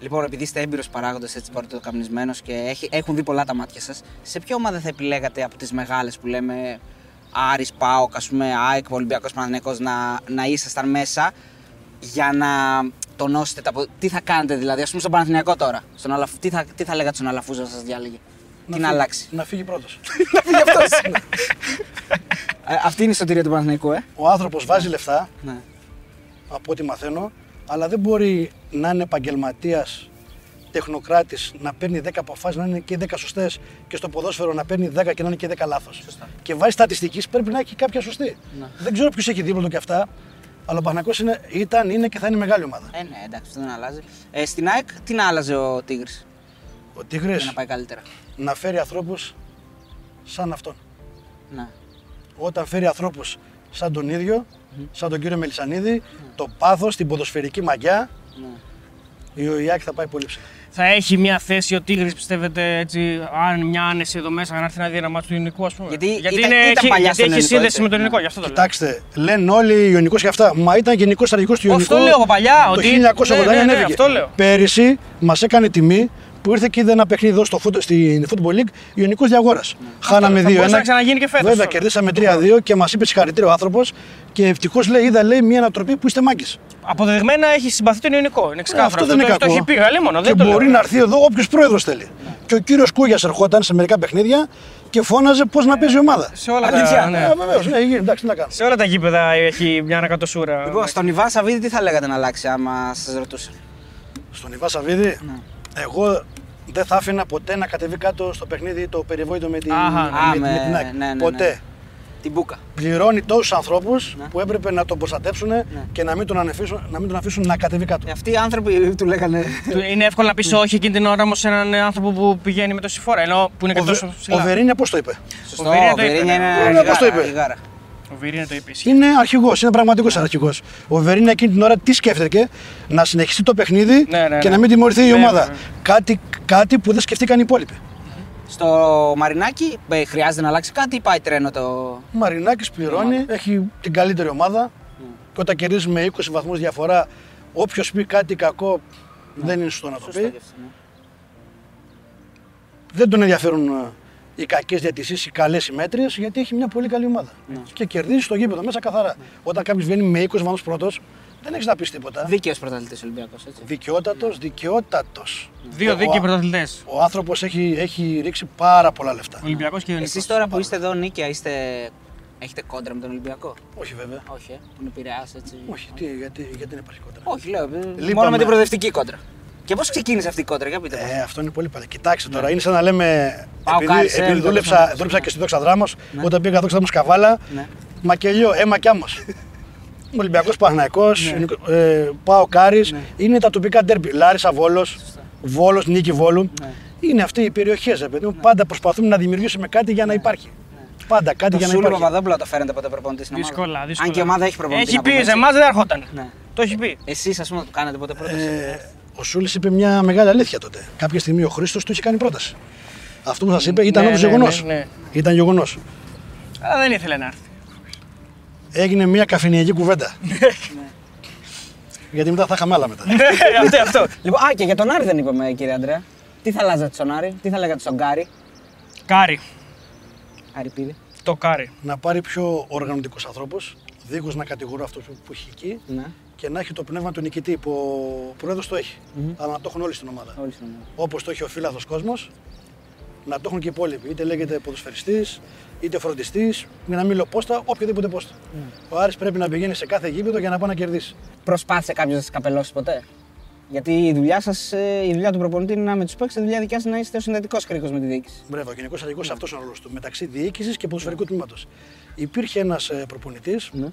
Λοιπόν, επειδή είστε έμπειρος παράγοντας, έτσι πρωτοκαπνισμένο και έχει, έχουν δει πολλά τα μάτια σας, σε ποια ομάδα θα επιλέγατε από τις μεγάλες που λέμε Άρης, ΠΑΟΚ, ας πούμε, ΑΕΚ, Ολυμπιακός Παναθυνιακό να, να ήσασταν μέσα για να τονώσετε τα. πο- Τι θα κάνετε δηλαδή, ας πούμε, στον Παναθηναϊκό τώρα. Στον Αλαφ... τι, θα, τι θα λέγατε στον Αλαφούζα να σας διάλεγε. τι να φύγει- αλλάξει; Να φύγει πρώτος. Ε, αυτή είναι η σωτηρία του Παναθηναϊκού, ε. Ο άνθρωπος βάζει λεφτά, Ναι. από ό,τι μαθαίνω, αλλά δεν μπορεί να είναι επαγγελματίας τεχνοκράτης, να παίρνει 10 αποφάσει, να είναι και 10 σωστές και στο ποδόσφαιρο να παίρνει 10 και να είναι και 10 λάθος. Σωστά. Και βάζει στατιστικής, πρέπει να έχει κάποια σωστή. Ναι. Δεν ξέρω ποιος έχει δίπλα του και αυτά, αλλά ο Παναγιώ ήταν, είναι και θα είναι μεγάλη ομάδα. Ε, ναι, εντάξει, αυτό δεν αλλάζει. Ε, στην ΑΕΚ, τι να άλλαζε ο Τίγρης; Ο Τίγρης για να πάει καλύτερα. να φέρει ανθρώπους σαν αυτόν. Ναι. Όταν φέρει ανθρώπους σαν τον ίδιο, σαν τον κύριο Μελισανίδη, το πάθος, την ποδοσφαιρική μαγιά, ναι. η ΟΙΑΚ θα πάει πολύ ψηλά. Θα έχει μια θέση ο Τίγρης, πιστεύετε, έτσι, αν μια άνεση εδώ μέσα, να έρθει να δει ένα μάτσο του ελληνικού, ας πούμε. Γιατί ήταν- είναι, ήταν έχει, παλιά γιατί στον έχει Ιωνικό, σύνδεση έτσι. με τον ελληνικό, Ναι. γι' αυτό το λέω. Κοιτάξτε, λένε όλοι Ιωνικό και αυτά. Μα ήταν γενικός στρατηγικός του Ιωνικού. Αυτό λέω από παλιά, Το ότι- 1989 ναι, ναι, ναι, ανέβηκε. αυτό λέω. Πέρυσι μας έκανε τιμή που ήρθε και είδε ένα παιχνίδι εδώ στο, φούτο- στην Football League Ιωνικός Διαγόρας. Χάναμε θα 2-1. μπορούσε να ξαναγίνει και φέτος, Βέβαια, αυτό. κερδίσαμε 3-2 και μας είπε συγχαρητήρια ο άνθρωπος. Και ευτυχώς λέει: Είδα λέει, μια ανατροπή που είστε μάγκες. Αποδεδειγμένα έχει συμπαθεί τον ελληνικό. Είναι ξεκάθαρο. αυτό δεν είναι το, κακό. Το έχει πει γαλλίμονο, Και δεν το μπορεί λέω. να έρθει εδώ όποιος πρόεδρος θέλει. Και ο κύριος Κούγιας ερχόταν σε μερικά παιχνίδια και φώναζε πώς να παίζει η ομάδα. Σε όλα, Αλήθεια, τα, ναι. Ε, βεβαίως, ναι, γίνει, εντάξει, τι να κάνω. σε όλα τα γήπεδα έχει μια ανακατοσούρα. Λοιπόν, στον Ιβάν Σαββίδη τι θα λέγατε να αλλάξει άμα σας ρωτούσε. Στον Ιβά Σαββίδη, Ναι. εγώ δεν θα άφηνα ποτέ να κατεβεί κάτω στο παιχνίδι το περιβόητο με την, Αχα. με, Α, με- με- με την ΑΕΚ. ναι, ναι, ναι. ποτέ. Την Μπούκα. Πληρώνει τόσους ανθρώπους Ναι. που έπρεπε να τον προστατέψουν και να μην τον, αφήσουν, να μην τον αφήσουν να κατεβεί κάτω. Ε, Αυτοί οι άνθρωποι του λέγανε. Του- Είναι εύκολο να πεις όχι εκείνη την ώρα όμως σε έναν άνθρωπο που πηγαίνει με τόση φορά. Ενώ που είναι και Ο, Βε- τόσο ο ψηλά. Βερίνια πώς το είπε; Σωστό, Ο Βερίνια ο το είπε, Βερίνια ναι. είναι. Ναι, πώς το γάρα, είπε; Γάρα. Ο Βερίνια το είπε. ισχύει. Είναι αρχηγός, είναι πραγματικός αρχηγός. Ο Βερίνια εκείνη την ώρα τι σκέφτηκε, να συνεχιστεί το παιχνίδι Ναι, ναι, και ναι. να μην τιμωρηθεί η Ναι, ομάδα. ναι. Κάτι, κάτι που δεν σκεφτήκαν οι υπόλοιποι. Στο Μαρινάκι ε, χρειάζεται να αλλάξει κάτι ή πάει τρένο το. Ο Μαρινάκης πληρώνει, έχει την καλύτερη ομάδα. Και όταν κερδίζει με 20 βαθμούς διαφορά, όποιος πει κάτι κακό δεν είναι σωστό να το Σωστό πει. και αυτό, ναι. Δεν τον ενδιαφέρουν ε, οι κακές διατησίε, οι καλές συμμέτριε, γιατί έχει μια πολύ καλή ομάδα. Και κερδίζει στο γήπεδο μέσα καθαρά. Όταν κάποιος βγαίνει με 20 βαθμούς πρώτος, δεν έχεις να πεις τίποτα. Δίκαιος πρωταθλητής Ολυμπιακός, έτσι. Δικαιότατος, δικαιότατος. Δύο δίκαιοι πρωταθλητές. Ο άνθρωπος έχει, έχει ρίξει πάρα πολλά λεφτά. Ολυμπιακός και Ιωνικό. Εσεί τώρα που είστε εδώ νίκαια, είστε Έχετε κόντρα με τον Ολυμπιακό; Όχι βέβαια. Όχι, ε. Που είναι Πειραιάς, έτσι. Όχι, τι, γιατί, γιατί δεν υπάρχει κόντρα. Όχι, λέω. ε, Λείπαμε. Μόνο με την προοδευτική κόντρα. Και πώς ξεκίνησε αυτή η κόντρα, για πείτε μας. Ε, αυτό είναι πολύ παλαιό. Κοιτάξτε τώρα, είναι σαν να λέμε. Πάω επειδή Κάρις, ε, επειδή το δούλεψα, τέλος δούλεψα και στη Δόξα Δράμος, όταν πήγα Δόξα Δράμος Καβάλα, Ναι. μακελιό, αίμα κι άμμο. Ολυμπιακός Παναγικό, ε, Πάω Κάρις, Ναι. είναι τα τοπικά ντέρμπι. Λάρισα Βόλος, Βόλος, Νίκη Βόλου. Ναι. Είναι αυτοί οι περιοχές, παιδί μου. Πάντα προσπαθούμε να δημιουργήσουμε κάτι για να υπάρχει. Πάντα κάτι Το για να Σούλη υπάρχει. Παπαδόπουλο το φέρετε ποτέ προπονητή στην ομάδα; Δύσκολα, δύσκολα. Αν και η ομάδα έχει προπονητή. Έχει να πει, πούμε σε έτσι. εμάς δεν έρχονταν. Ναι. Το έχει πει. Εσείς, ας πούμε, το κάνατε ποτέ πρόταση; Ε, ο Σούλης είπε μια μεγάλη αλήθεια τότε. Κάποια στιγμή ο Χρήστος του είχε κάνει πρόταση. Αυτό που σας είπε ήταν Ναι, όντω ναι, γεγονός. ναι, ναι. Ήταν γεγονός. Αλλά δεν ήθελε να έρθει. Έγινε μια καφενειακή κουβέντα. Ναι. Γιατί μετά θα είχαμε άλλα μετά. αυτό, αυτό. Λοιπόν, α, και για τον Άρη δεν είπαμε, κύριε Αντρέα. Τι θα αλλάζατε στον Άρη, τι θα λέγατε στον Γκάρι. Κάρι. Άρη πήρε. Το κάρι. να πάρει πιο οργανωτικού ανθρώπου, δίχω να κατηγορώ αυτό που που έχει εκεί Ναι, και να έχει το πνεύμα του νικητή που ο πρόεδρος το έχει. Αλλά να το έχουν όλοι στην ομάδα. όλοι στην ομάδα. Όπως το έχει ο φύλαθο κόσμος, να το έχουν και οι υπόλοιποι. Είτε λέγεται ποδοσφαιριστής, είτε φροντιστής, για να μην λέω πόστα, οποιοδήποτε πόστα. Ο Άρης πρέπει να πηγαίνει σε κάθε γήπεδο για να πάει να κερδίσει. Προσπάθησε κάποιος να σας καπελώσει ποτέ; Γιατί η δουλειά σας, η δουλειά του προπονητή είναι να με τους παίξει, η δουλειά δικιά σας να είστε ο συνδετικός κρίκος με τη διοίκηση. Μπράβο, ο γενικός αλληλικό αυτός είναι ο ρόλος του. Μεταξύ διοίκησης και ποδοσφαιρικού τμήματος. Υπήρχε ένας προπονητής Ναι.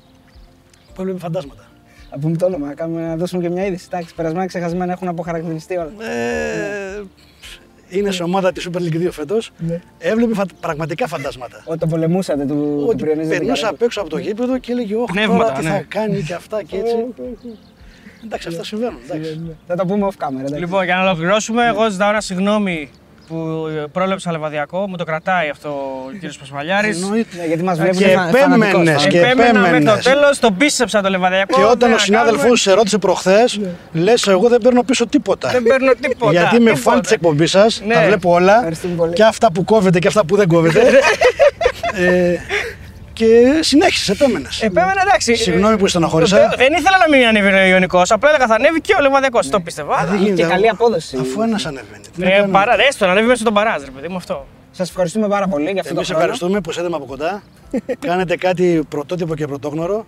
που έβλεπε φαντάσματα. Να πούμε το όνομα, να, κάνουμε, να δώσουμε και μια είδηση. Εντάξει, περασμένα ξεχασμένα έχουν αποχαρακτηριστεί όλα. Ε, είναι σε ομάδα της Super League 2 φέτος. Ναι. Έβλεπε φα- πραγματικά φαντάσματα. Ότι το πολεμούσατε του, του Ότι Πριονίζη. περνούσα απ' έξω από το γήπεδο και έλεγε: Όχι, τώρα Πνεύματα, τι ναι. θα κάνει και αυτά και έτσι. Εντάξει, αυτά συμβαίνουν. εντάξει. Θα το πούμε off camera. εντάξει. Λοιπόν, για να ολοκληρώσουμε, εγώ ζητάω ένα συγγνώμη που πρόλεψα λεβαδιακό. Μου το κρατάει αυτό ο κ. Πασπαλιάρη. Εννοείται. Ναι, γιατί μας βλέπει Και επέμενες και Επέμενα μέχρι το επέμενες. τέλος, τον πίστεψα το λεβαδιακό. Και όταν δεν ο να συνάδελφός κάνουμε. σε ρώτησε προχθές, λες: Εγώ δεν παίρνω πίσω τίποτα. Δεν παίρνω τίποτα. Γιατί είμαι τίποτα. φαν τη εκπομπής σας, Ναι. τα βλέπω όλα. Ευχαριστούμε πολύ. Και αυτά που κόβεται και αυτά που δεν κόβεται. ε, και συνέχισε, επέμενε. Επέμενα εντάξει. Συγγνώμη που στενοχώρησα. Δεν- Δεν ήθελα να μην ανέβει ο Ιωνικός. Απλά έλεγα θα ανέβει και ο Λεβαδιακός. Το πίστευα. Δεν γίνεται. και καλή απόδοση. Αφού ένας ανεβαίνει. Τι να Ε, κάνουμε. παρά, έστω να ανέβει μέσα στον παράζ, ρε παιδί μου αυτό. Σας ευχαριστούμε πάρα πολύ για αυτό Εμείς το χρόνο. ευχαριστούμε που είστε από κοντά. Κάνετε κάτι πρωτότυπο και πρωτόγνωρο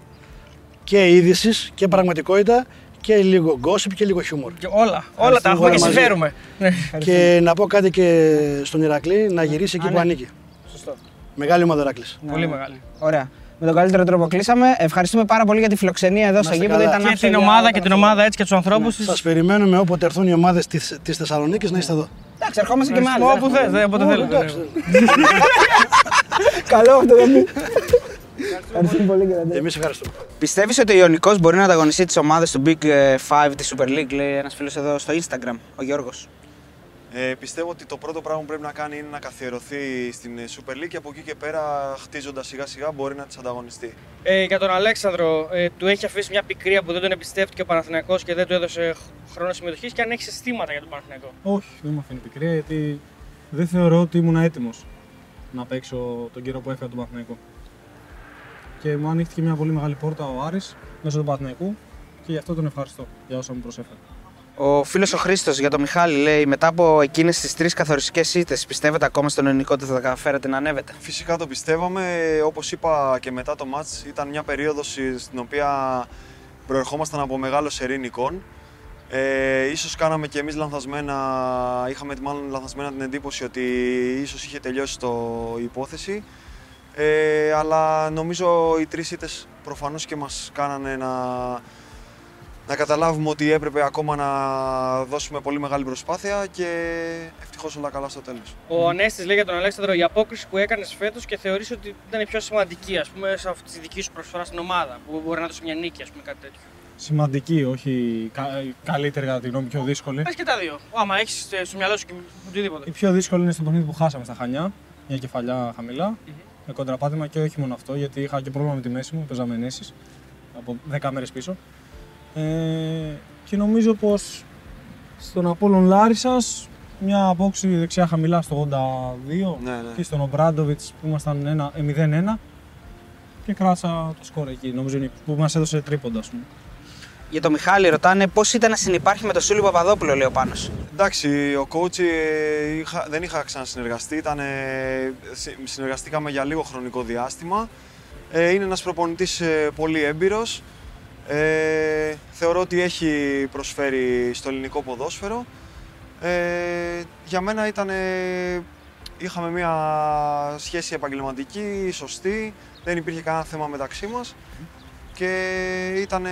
και είδησης και πραγματικότητα και λίγο gossip και λίγο χιούμορ. Και όλα, όλα τα έχουμε και όλα μαζί. συμφέρουμε. Ναι. Και να πω κάτι και στον Ηρακλή να γυρίσει εκεί Α, που ναι. ανήκει. Σωστό. Μεγάλη ομάδα Ηρακλής. Ναι, Πολύ ναι. μεγάλη. Ωραία. Με τον καλύτερο τρόπο κλείσαμε. Ευχαριστούμε πάρα πολύ για τη φιλοξενία εδώ στο είστε γήπεδο. καλά. Ήταν Και άψογη την για ομάδα όταν και την αυτό. ομάδα έτσι και τους ανθρώπους τη. Σας περιμένουμε όποτε έρθουν οι ομάδες τη Θεσσαλονίκης να είστε εδώ. Εντάξει, ερχόμαστε και με άλλε. Όπου θε, δεν όποτε Ω, θέλετε. εντάξει. Καλό αυτό δεν είναι. Ευχαριστούμε πολύ κύριε Αντρέα. Εμείς ευχαριστούμε. Πιστεύεις ότι ο Ιωνικός μπορεί να ανταγωνιστεί τις ομάδες του Big 5 της Super League, λέει ένας φίλος εδώ στο Instagram, ο Γιώργος; Ε, πιστεύω ότι το πρώτο πράγμα που πρέπει να κάνει είναι να καθιερωθεί στην ε, Super League και από εκεί και πέρα, χτίζοντας σιγά σιγά, μπορεί να της ανταγωνιστεί. Ε, για τον Αλέξανδρο, ε, του έχει αφήσει μια πικρία που δεν τον εμπιστεύτηκε ο Παναθηναϊκός και δεν του έδωσε χρόνο συμμετοχής και αν έχει αισθήματα για τον Παναθηναϊκό. Όχι, δεν μου αφήνει πικρία γιατί δεν θεωρώ ότι ήμουν έτοιμος να παίξω τον καιρό που έφυγα τον Παναθηναϊκό. Και μου ανοίχθηκε μια πολύ μεγάλη πόρτα ο Άρης μέσω του Παναθηναϊκού και γι' αυτό τον ευχαριστώ για όσα μου προσέφερε. Ο φίλος ο Χρήστος για τον Μιχάλη λέει: Μετά από εκείνες τις τρεις καθοριστικές ήττες, πιστεύετε ακόμα στον Ιωνικό ότι θα τα καταφέρετε να ανέβετε; Φυσικά το πιστεύαμε. Όπως είπα και μετά το μάτς, ήταν μια περίοδος στην οποία προερχόμασταν από μεγάλο σερί νικών. Ε, ίσως κάναμε και εμείς λανθασμένα, είχαμε μάλλον λανθασμένα την εντύπωση ότι ίσως είχε τελειώσει το η υπόθεση. Ε, αλλά νομίζω οι τρεις ήττες προφανώς και μας κάνανε να, να καταλάβουμε ότι έπρεπε ακόμα να δώσουμε πολύ μεγάλη προσπάθεια και ευτυχώς όλα καλά στο τέλος. Ο Ανέστης λέει για τον Αλέξανδρο η απόκριση που έκανες φέτος και θεωρείς ότι ήταν η πιο σημαντική ας πούμε, σε αυτή της δικής σου προσφοράς στην ομάδα. Που μπορεί να δώσει μια νίκη, ας πούμε, κάτι τέτοιο. Σημαντική, όχι κα- καλύτερη κατά τη γνώμη, πιο δύσκολη. Πες και τα δύο. Άμα έχεις στο μυαλό σου και οτιδήποτε. Η πιο δύσκολη είναι στο παιχνίδι που χάσαμε στα Χανιά, μια κεφαλιά χαμηλά, με κοντραπάτημα και όχι μόνο αυτό, γιατί είχα και πρόβλημα με τη μέση μου, παίζαμε ενέσεις από 10 μέρες πίσω. Ε, και νομίζω πως στον Απόλλων Λάρισας μια απόξη δεξιά χαμηλά στο 82 Ναι, ναι. και στον Ομπράντοβιτς που ήμασταν ένα- ε, 0-1 και κράτησα το σκορ εκεί, νομίζω είναι που μας έδωσε τρίποντα ας πούμε. Για τον Μιχάλη ρωτάνε πώς ήταν να συνεπάρχει με τον Σούλη Παπαδόπουλο, λέει ο Πάνος. Εντάξει, ο coach ε, είχα- δεν είχα ξανασυνεργαστεί, ήταν, ε, συ- συνεργαστήκαμε για λίγο χρονικό διάστημα. Ε, είναι ένας προπονητής ε, πολύ έμπειρος. Ε, θεωρώ ότι έχει προσφέρει στο ελληνικό ποδόσφαιρο. Ε, για μένα ήταν, είχαμε μια σχέση επαγγελματική, σωστή, δεν υπήρχε κανένα θέμα μεταξύ μας και ήταν ε,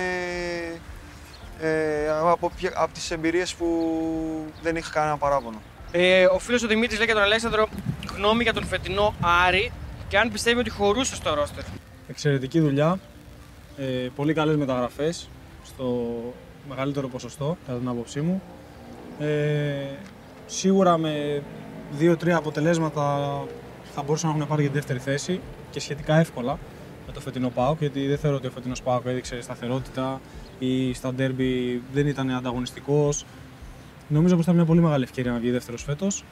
από, πια- από τις εμπειρίες που δεν είχα κανένα παράπονο. Ε, ο φίλος ο Δημήτρης λέει για τον Αλέξανδρο γνώμη για τον φετινό Άρη και αν πιστεύει ότι χωρούσε στο ρόστερ. Εξαιρετική δουλειά. Ε, πολύ καλές μεταγραφές στο μεγαλύτερο ποσοστό, κατά την άποψή μου. Ε, σίγουρα με δύο-τρία αποτελέσματα θα μπορούσαν να έχουν πάρει για τη δεύτερη θέση και σχετικά εύκολα με το φετινό ΠΑΟΚ, γιατί δεν θεωρώ ότι ο φετινός ΠΑΟΚ έδειξε σταθερότητα ή στα ντέρμπι δεν ήταν ανταγωνιστικός. Νομίζω πως ήταν μια πολύ μεγάλη ευκαιρία να βγει δεύτερος φέτος.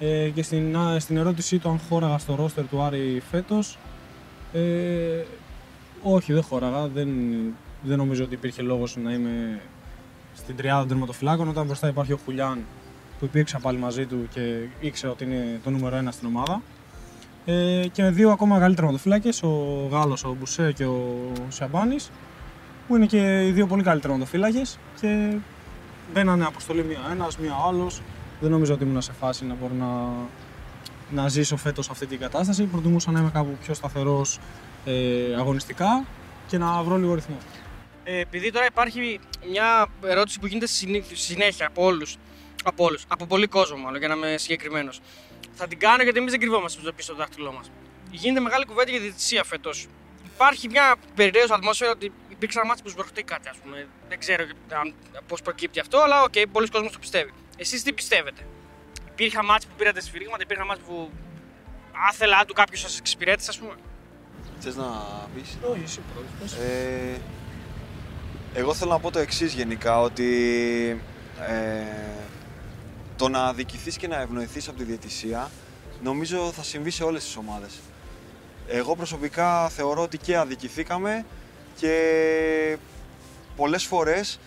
Ε, και στην, α, στην ερώτησή του αν χώραγα στο ρόστερ του Άρη φέτος, ε, όχι, δεν χώραγα. Δεν, δεν νομίζω ότι υπήρχε λόγος να είμαι στην τριάδα των τερματοφυλάκων. Όταν μπροστά υπάρχει ο Χουλιάν που υπήρξα πάλι μαζί του και ήξερα ότι είναι το νούμερο ένα στην ομάδα. Ε, και με δύο ακόμα μεγαλύτεροι τερματοφύλακε, ο Γάλλος, ο Μπουσέ και ο Σιαμπάνης, που είναι και οι δύο πολύ καλύτεροι τερματοφύλακε και μπαίνανε αποστολή μία ένας, μία άλλος. Δεν νομίζω ότι ήμουν σε φάση να μπορώ να, να ζήσω φέτος αυτή την κατάσταση. Προτιμούσα να είμαι κάπου πιο σταθερός ε, αγωνιστικά και να βρω λίγο ρυθμό. Ε, επειδή τώρα υπάρχει μια ερώτηση που γίνεται συνή- συνέχεια από όλους. Από όλους, από πολύ κόσμο μάλλον, για να είμαι συγκεκριμένος. Θα την κάνω γιατί εμείς δεν κρυβόμαστε πίσω στο δάχτυλό μας. Γίνεται μεγάλη κουβέντα για διαιτησία φέτος. Υπάρχει μια περιρρέουσα ατμόσφαιρα ότι υπήρξαν ματς που σπρωχτήκατε, ας πούμε. Δεν ξέρω πώς προκύπτει αυτό, αλλά οκ, πολλοί κόσμοι το πιστεύει. Εσείς τι πιστεύετε; Υπήρχαν ματς που πήρατε σφυρίγματα, υπήρχαν ματς που άθελά του κάποιος σας εξυπηρέτησε, ας πούμε; Θες να πεις; Όχι, εσύ πρώτος. Ε, εγώ θέλω να πω το εξής γενικά, ότι ε, το να αδικηθείς και να ευνοηθείς από τη διαιτησία νομίζω θα συμβεί σε όλες τις ομάδες. Εγώ προσωπικά θεωρώ ότι και αδικηθήκαμε και πολλές φορές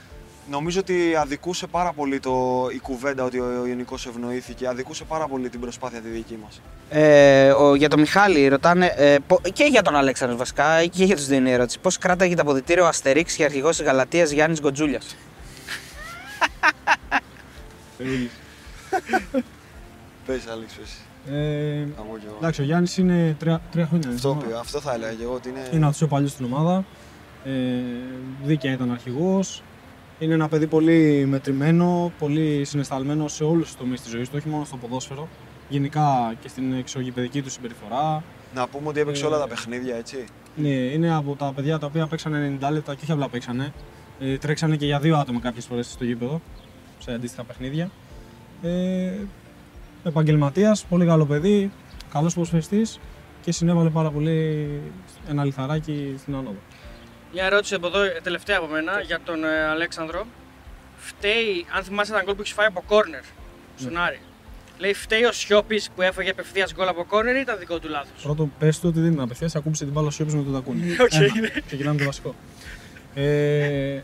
νομίζω ότι αδικούσε πάρα πολύ το, η κουβέντα ότι ο Ιωνικός ευνοήθηκε, αδικούσε πάρα πολύ την προσπάθεια τη δική μας. Ε, ο, για τον Μιχάλη ρωτάνε ε, πο- και για τον Αλέξανδρος βασικά και για τους δύο είναι η ερώτηση. Πώς κράταγε το αποδητήριο ο Αστερίξ και αρχηγός της Γαλατεία Γιάννης Γκοτζούλιας; Πες Άλεξ, πες. Ε, Θα πω κι εγώ. εντάξει, ο Γιάννης είναι τρία, τρία χρόνια. Αυτό, στην ομάδα. πει- αυτό θα έλεγα και εγώ ότι είναι... Είναι από τους πιο παλιούς στην ομάδα. Ε, δίκαια ήταν αρχηγός. Είναι ένα παιδί πολύ μετρημένο, πολύ συναισθαλμένο σε όλους τους τομείς της ζωής του, όχι μόνο στο ποδόσφαιρο. Γενικά και στην εξωγηπαιδική του συμπεριφορά. Να πούμε ότι έπαιξε Ε, όλα τα παιχνίδια, έτσι. Ναι, είναι από τα παιδιά τα οποία παίξανε 90 λεπτά και όχι απλά παίξανε. Ε, τρέξανε και για δύο άτομα κάποιες φορές στο γήπεδο, σε αντίστοιχα παιχνίδια. Ε, Επαγγελματίας, πολύ καλό παιδί, καλός ποδοσφαιριστής και συνέβαλε πάρα πολύ ένα λιθαράκι στην άνοδο. Μια ερώτηση από εδώ, ε, τελευταία από μένα, για τον ε, Αλέξανδρο. Φταίει, αν θυμάσαι ένα γκολ που έχεις φάει από κόρνερ στον Άρη. Λέει, φταίει ο Σιώπης που έφαγε απευθείας γκολ από κόρνερ ή ήταν δικό του λάθος; Πρώτον, πες του ότι δεν είναι απευθείας, ακούμπησε την μπάλα σου με το τακούνι. Οκ. Ένα. Ξεκινάμε το βασικό. Ε,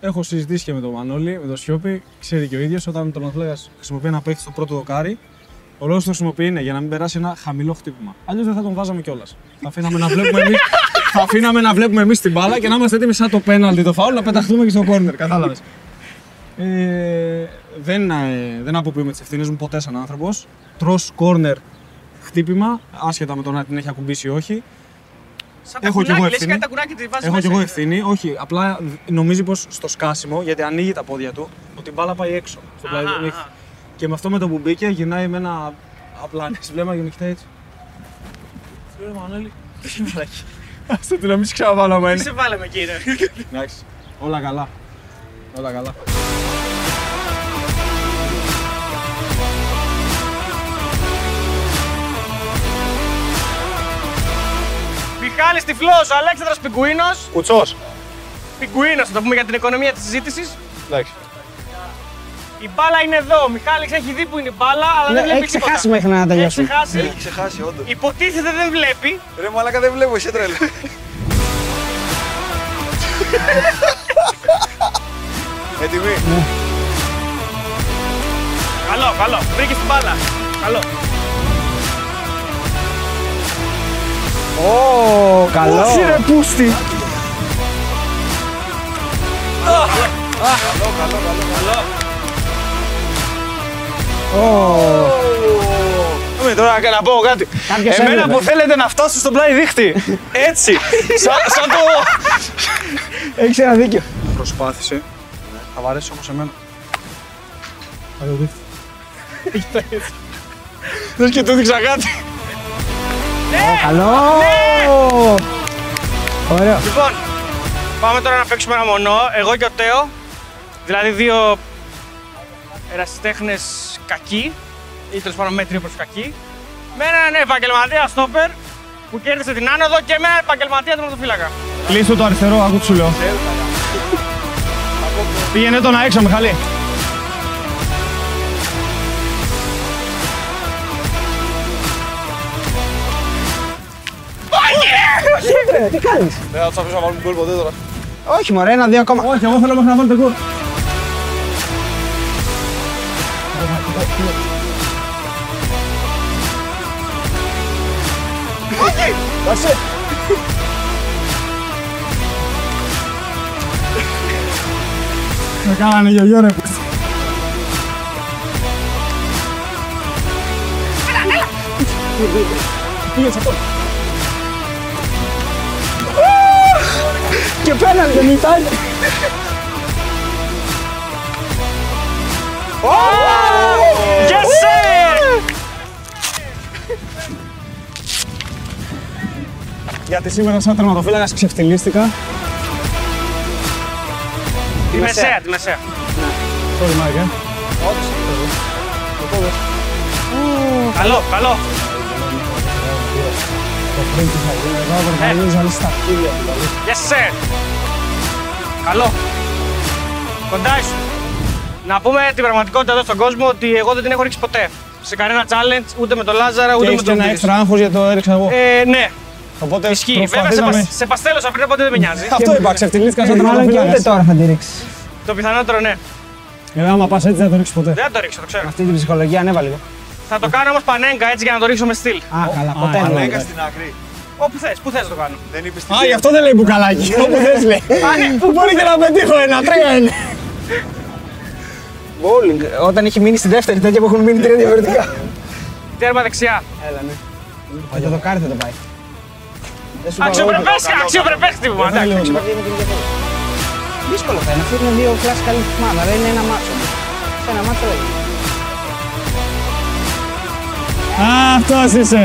έχω συζητήσει και με τον Μανώλη, με τον Σιώπη. Ξέρει και ο ίδιος, όταν τον Αθλέγα χρησιμοποιεί ένα παίχτη στο πρώτο δοκάρι, ο λόγος που το χρησιμοποιεί είναι για να μην περάσει ένα χαμηλό χτύπημα. Αλλιώς δεν θα τον βάζαμε κιόλας. θα αφήναμε να βλέπουμε εμείς θα αφήναμε να βλέπουμε εμείς την μπάλα και να είμαστε έτοιμοι σαν το πέναλτι το φάουλ να πεταχτούμε και στο κόρνερ. Κατάλαβες. Ε, δεν, ε, δεν αποποιούμε τις ευθύνες μου ποτέ σαν άνθρωπος. Τρώ κόρνερ χτύπημα, άσχετα με το να την έχει ακουμπήσει ή όχι. Σαν Έχω κι εγώ λες ευθύνη. κάτι τα κουράκια τη βάζεις Έχω μέσα. κι εγώ ευθύνη. Όχι, απλά νομίζει πως στο σκάσιμο, γιατί ανοίγει τα πόδια του, ότι η μπάλα πάει έξω. Στο πλάι, Αχα, δεν έχει- αχα. Και με αυτό με το που μπήκε γυρνάει με ένα απλά βλέμμα και με κοιτάει έτσι. Φίλε Μανώλη, τι συμβαίνει. Αυτό του να μην σε ξαναβάλαμε Τι σε βάλαμε κύριε. Εντάξει, όλα καλά. Όλα καλά. Μιχάλης Τυφλός, ο Αλέξανδρος Πιγκουίνος. Κουτσός. Πιγκουίνος, θα το πούμε για την οικονομία της συζήτησης. Εντάξει. Η μπάλα είναι εδώ. Ο Μιχάλης έχει δει που είναι η μπάλα, αλλά δεν βλέπει Ναι, Έχει τίποτα. ξεχάσει μέχρι να Έχει τελειώσουν. ξεχάσει. Έχει ξεχάσει, όντως. Υποτίθεται δεν βλέπει. Ρε μαλάκα δεν βλέπω, είσαι τρέλο. Έτοιμοι; Καλό, καλό. Βρήκε την μπάλα. Καλό. Ω, καλό. Όχι ρε πούστη. Ω. τώρα να πω κάτι. Κάποιος Εμένα έβλεπε. που θέλετε να φτάσω στον πλάι δίχτυ. Έτσι. σαν, σαν το... Έχεις ένα δίκιο. Προσπάθησε. Θα βαρέσει όμως εμένα. Άλλο δίχτυ. Δες και του δείξα κάτι. Καλό. Ωραίο. Λοιπόν, πάμε τώρα να παίξουμε ένα μονό. Εγώ και ο Τέο. Δηλαδή δύο ερασιτέχνες κακοί ή τέλος πάντων μέτρη προς κακοί. Με έναν επαγγελματία στόπερ που κέρδισε την άνοδο και με έναν επαγγελματία τερματοφύλακα. Κλείστο το αριστερό, άκου τι σου λέω. Πήγαινε τον έξω, Μιχαλή. Τι κάνεις; Δεν θα τους αφήσω να βάλουν γκολ ποτέ τώρα. Όχι μωρέ, ένα-δύο ακόμα. Όχι, εγώ θέλω μέχρι να βάλετε γκολ. Εντάξει. Με κάνανε γιογιό ρε πούστη. Πήγε σε αυτό. Και πέναλτι δεν ήταν. Yes, sir! Γιατί σήμερα σαν τερματοφύλακας ξεφτυλίστηκα. Τη μεσαία, τη μεσαία. Sorry, Mike, ε. Καλό, καλό. Το πριν τι θα γίνει, εδώ προβαδίζανε στα χίλια δηλαδή. Yes, sir. Καλό. Κοντά σου. Να πούμε την πραγματικότητα εδώ στον κόσμο ότι εγώ δεν την έχω ρίξει ποτέ. Σε κανένα challenge, ούτε με τον Λάζαρα, Και ούτε με έχεις και τον ένα Ντίδης. έξτρα άγχος γιατί το έριξα εγώ. Ε, ναι, Οπότε ισχύει. Βέβαια σε, προσπαθήσαμε... πασ- σε παστέλωσα πριν, οπότε δεν με νοιάζει. Αυτό είπα, ξεφτυλίστηκα σαν Μάλλον και ούτε τερματοφύλακας. τώρα θα τη ρίξεις. το πιθανότερο ναι. Ε, άμα πας έτσι δεν θα το ρίξεις ποτέ. Δεν θα το ρίξω, το ξέρω. Αυτή την ψυχολογία ανέβα λίγο. θα το κάνω όμως πανέγκα έτσι για να το ρίξω με στυλ. Α, καλά, ποτέ α, δεν ναι, είναι. στην άκρη. Όπου θες, πού θες να το κάνω. Δεν είπε Α, γι' αυτό δεν λέει μπουκαλάκι. Όπου θες λέει. Που μπορεί και να πετύχω ένα, τρία είναι. Bowling. Όταν είχε μείνει στη δεύτερη τέτοια που έχουν μείνει τρία διαφορετικά. Τέρμα δεξιά. Έλα, ναι. Και το δοκάρι θα το πάει. Δεν σου Αξιοπρεπέ, αξιοπρεπέ χτύπημα. Δεν εντάξει. λέω, ναι. Δύσκολο θα είναι. Αυτό είναι δύο κλάσει καλή χτυπήματα. Δεν είναι ένα μάτσο. Σε ένα μάτσο δεν είναι. Α, αυτός είσαι.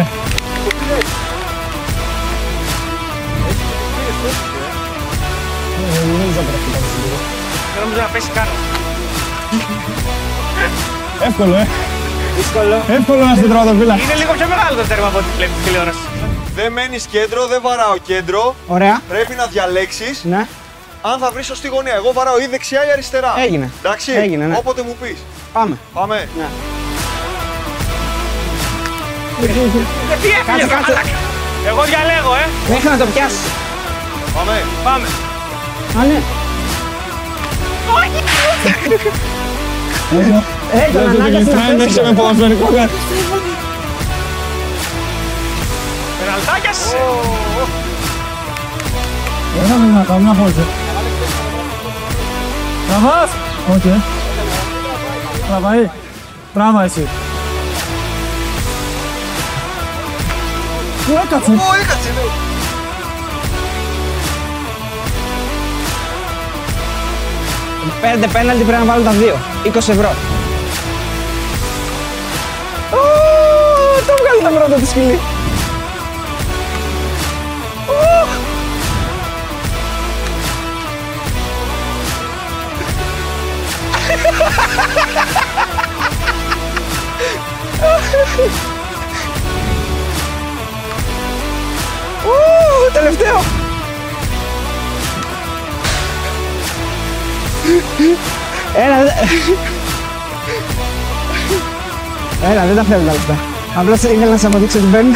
Δεν νομίζω να πέσει καν. Εύκολο, ε. Δύσκολο. Εύκολο να είσαι τερματοφύλακα. Είναι λίγο πιο μεγάλο το τέρμα από ό,τι βλέπεις στη τηλεόραση. Δεν μένει κέντρο, δεν βαράω κέντρο. Ωραία. Πρέπει να διαλέξεις Ναι. αν θα βρεις σωστή γωνία. Εγώ βαράω ή δεξιά ή αριστερά. Έγινε. Εντάξει. Έγινε, ναι. Όποτε μου πεις. Πάμε. Πάμε. Γιατί έφυγε Κάτσε, κάτσε. μαλάκα. Εγώ διαλέγω, ε. Μέχρι να το πιάσεις. Πάμε. Πάμε. Α, ναι. Ε, τον ανάγκασε να Δεν πέσει. έχεις με ποδοσφαιρικό κάτι. Πεναλτάκια. Δεν θα να κάνω μια φόλτσα. Τραβάς. Όχι, ε. Τραβάει. Τράβα εσύ. Πού έκατσε. Ω, έκατσε, Πέντε πέναλτι πρέπει να βάλουν τα δύο. 20 ευρώ. Ω, Το βγάλει το πρώτο της σκυλή. Ω. Ω, Τελευταίο. Έλα, δε- Έλα, δεν τα φέρνω τα λεφτά. Απλώς ήθελα να σας αποδείξω ότι παίρνω.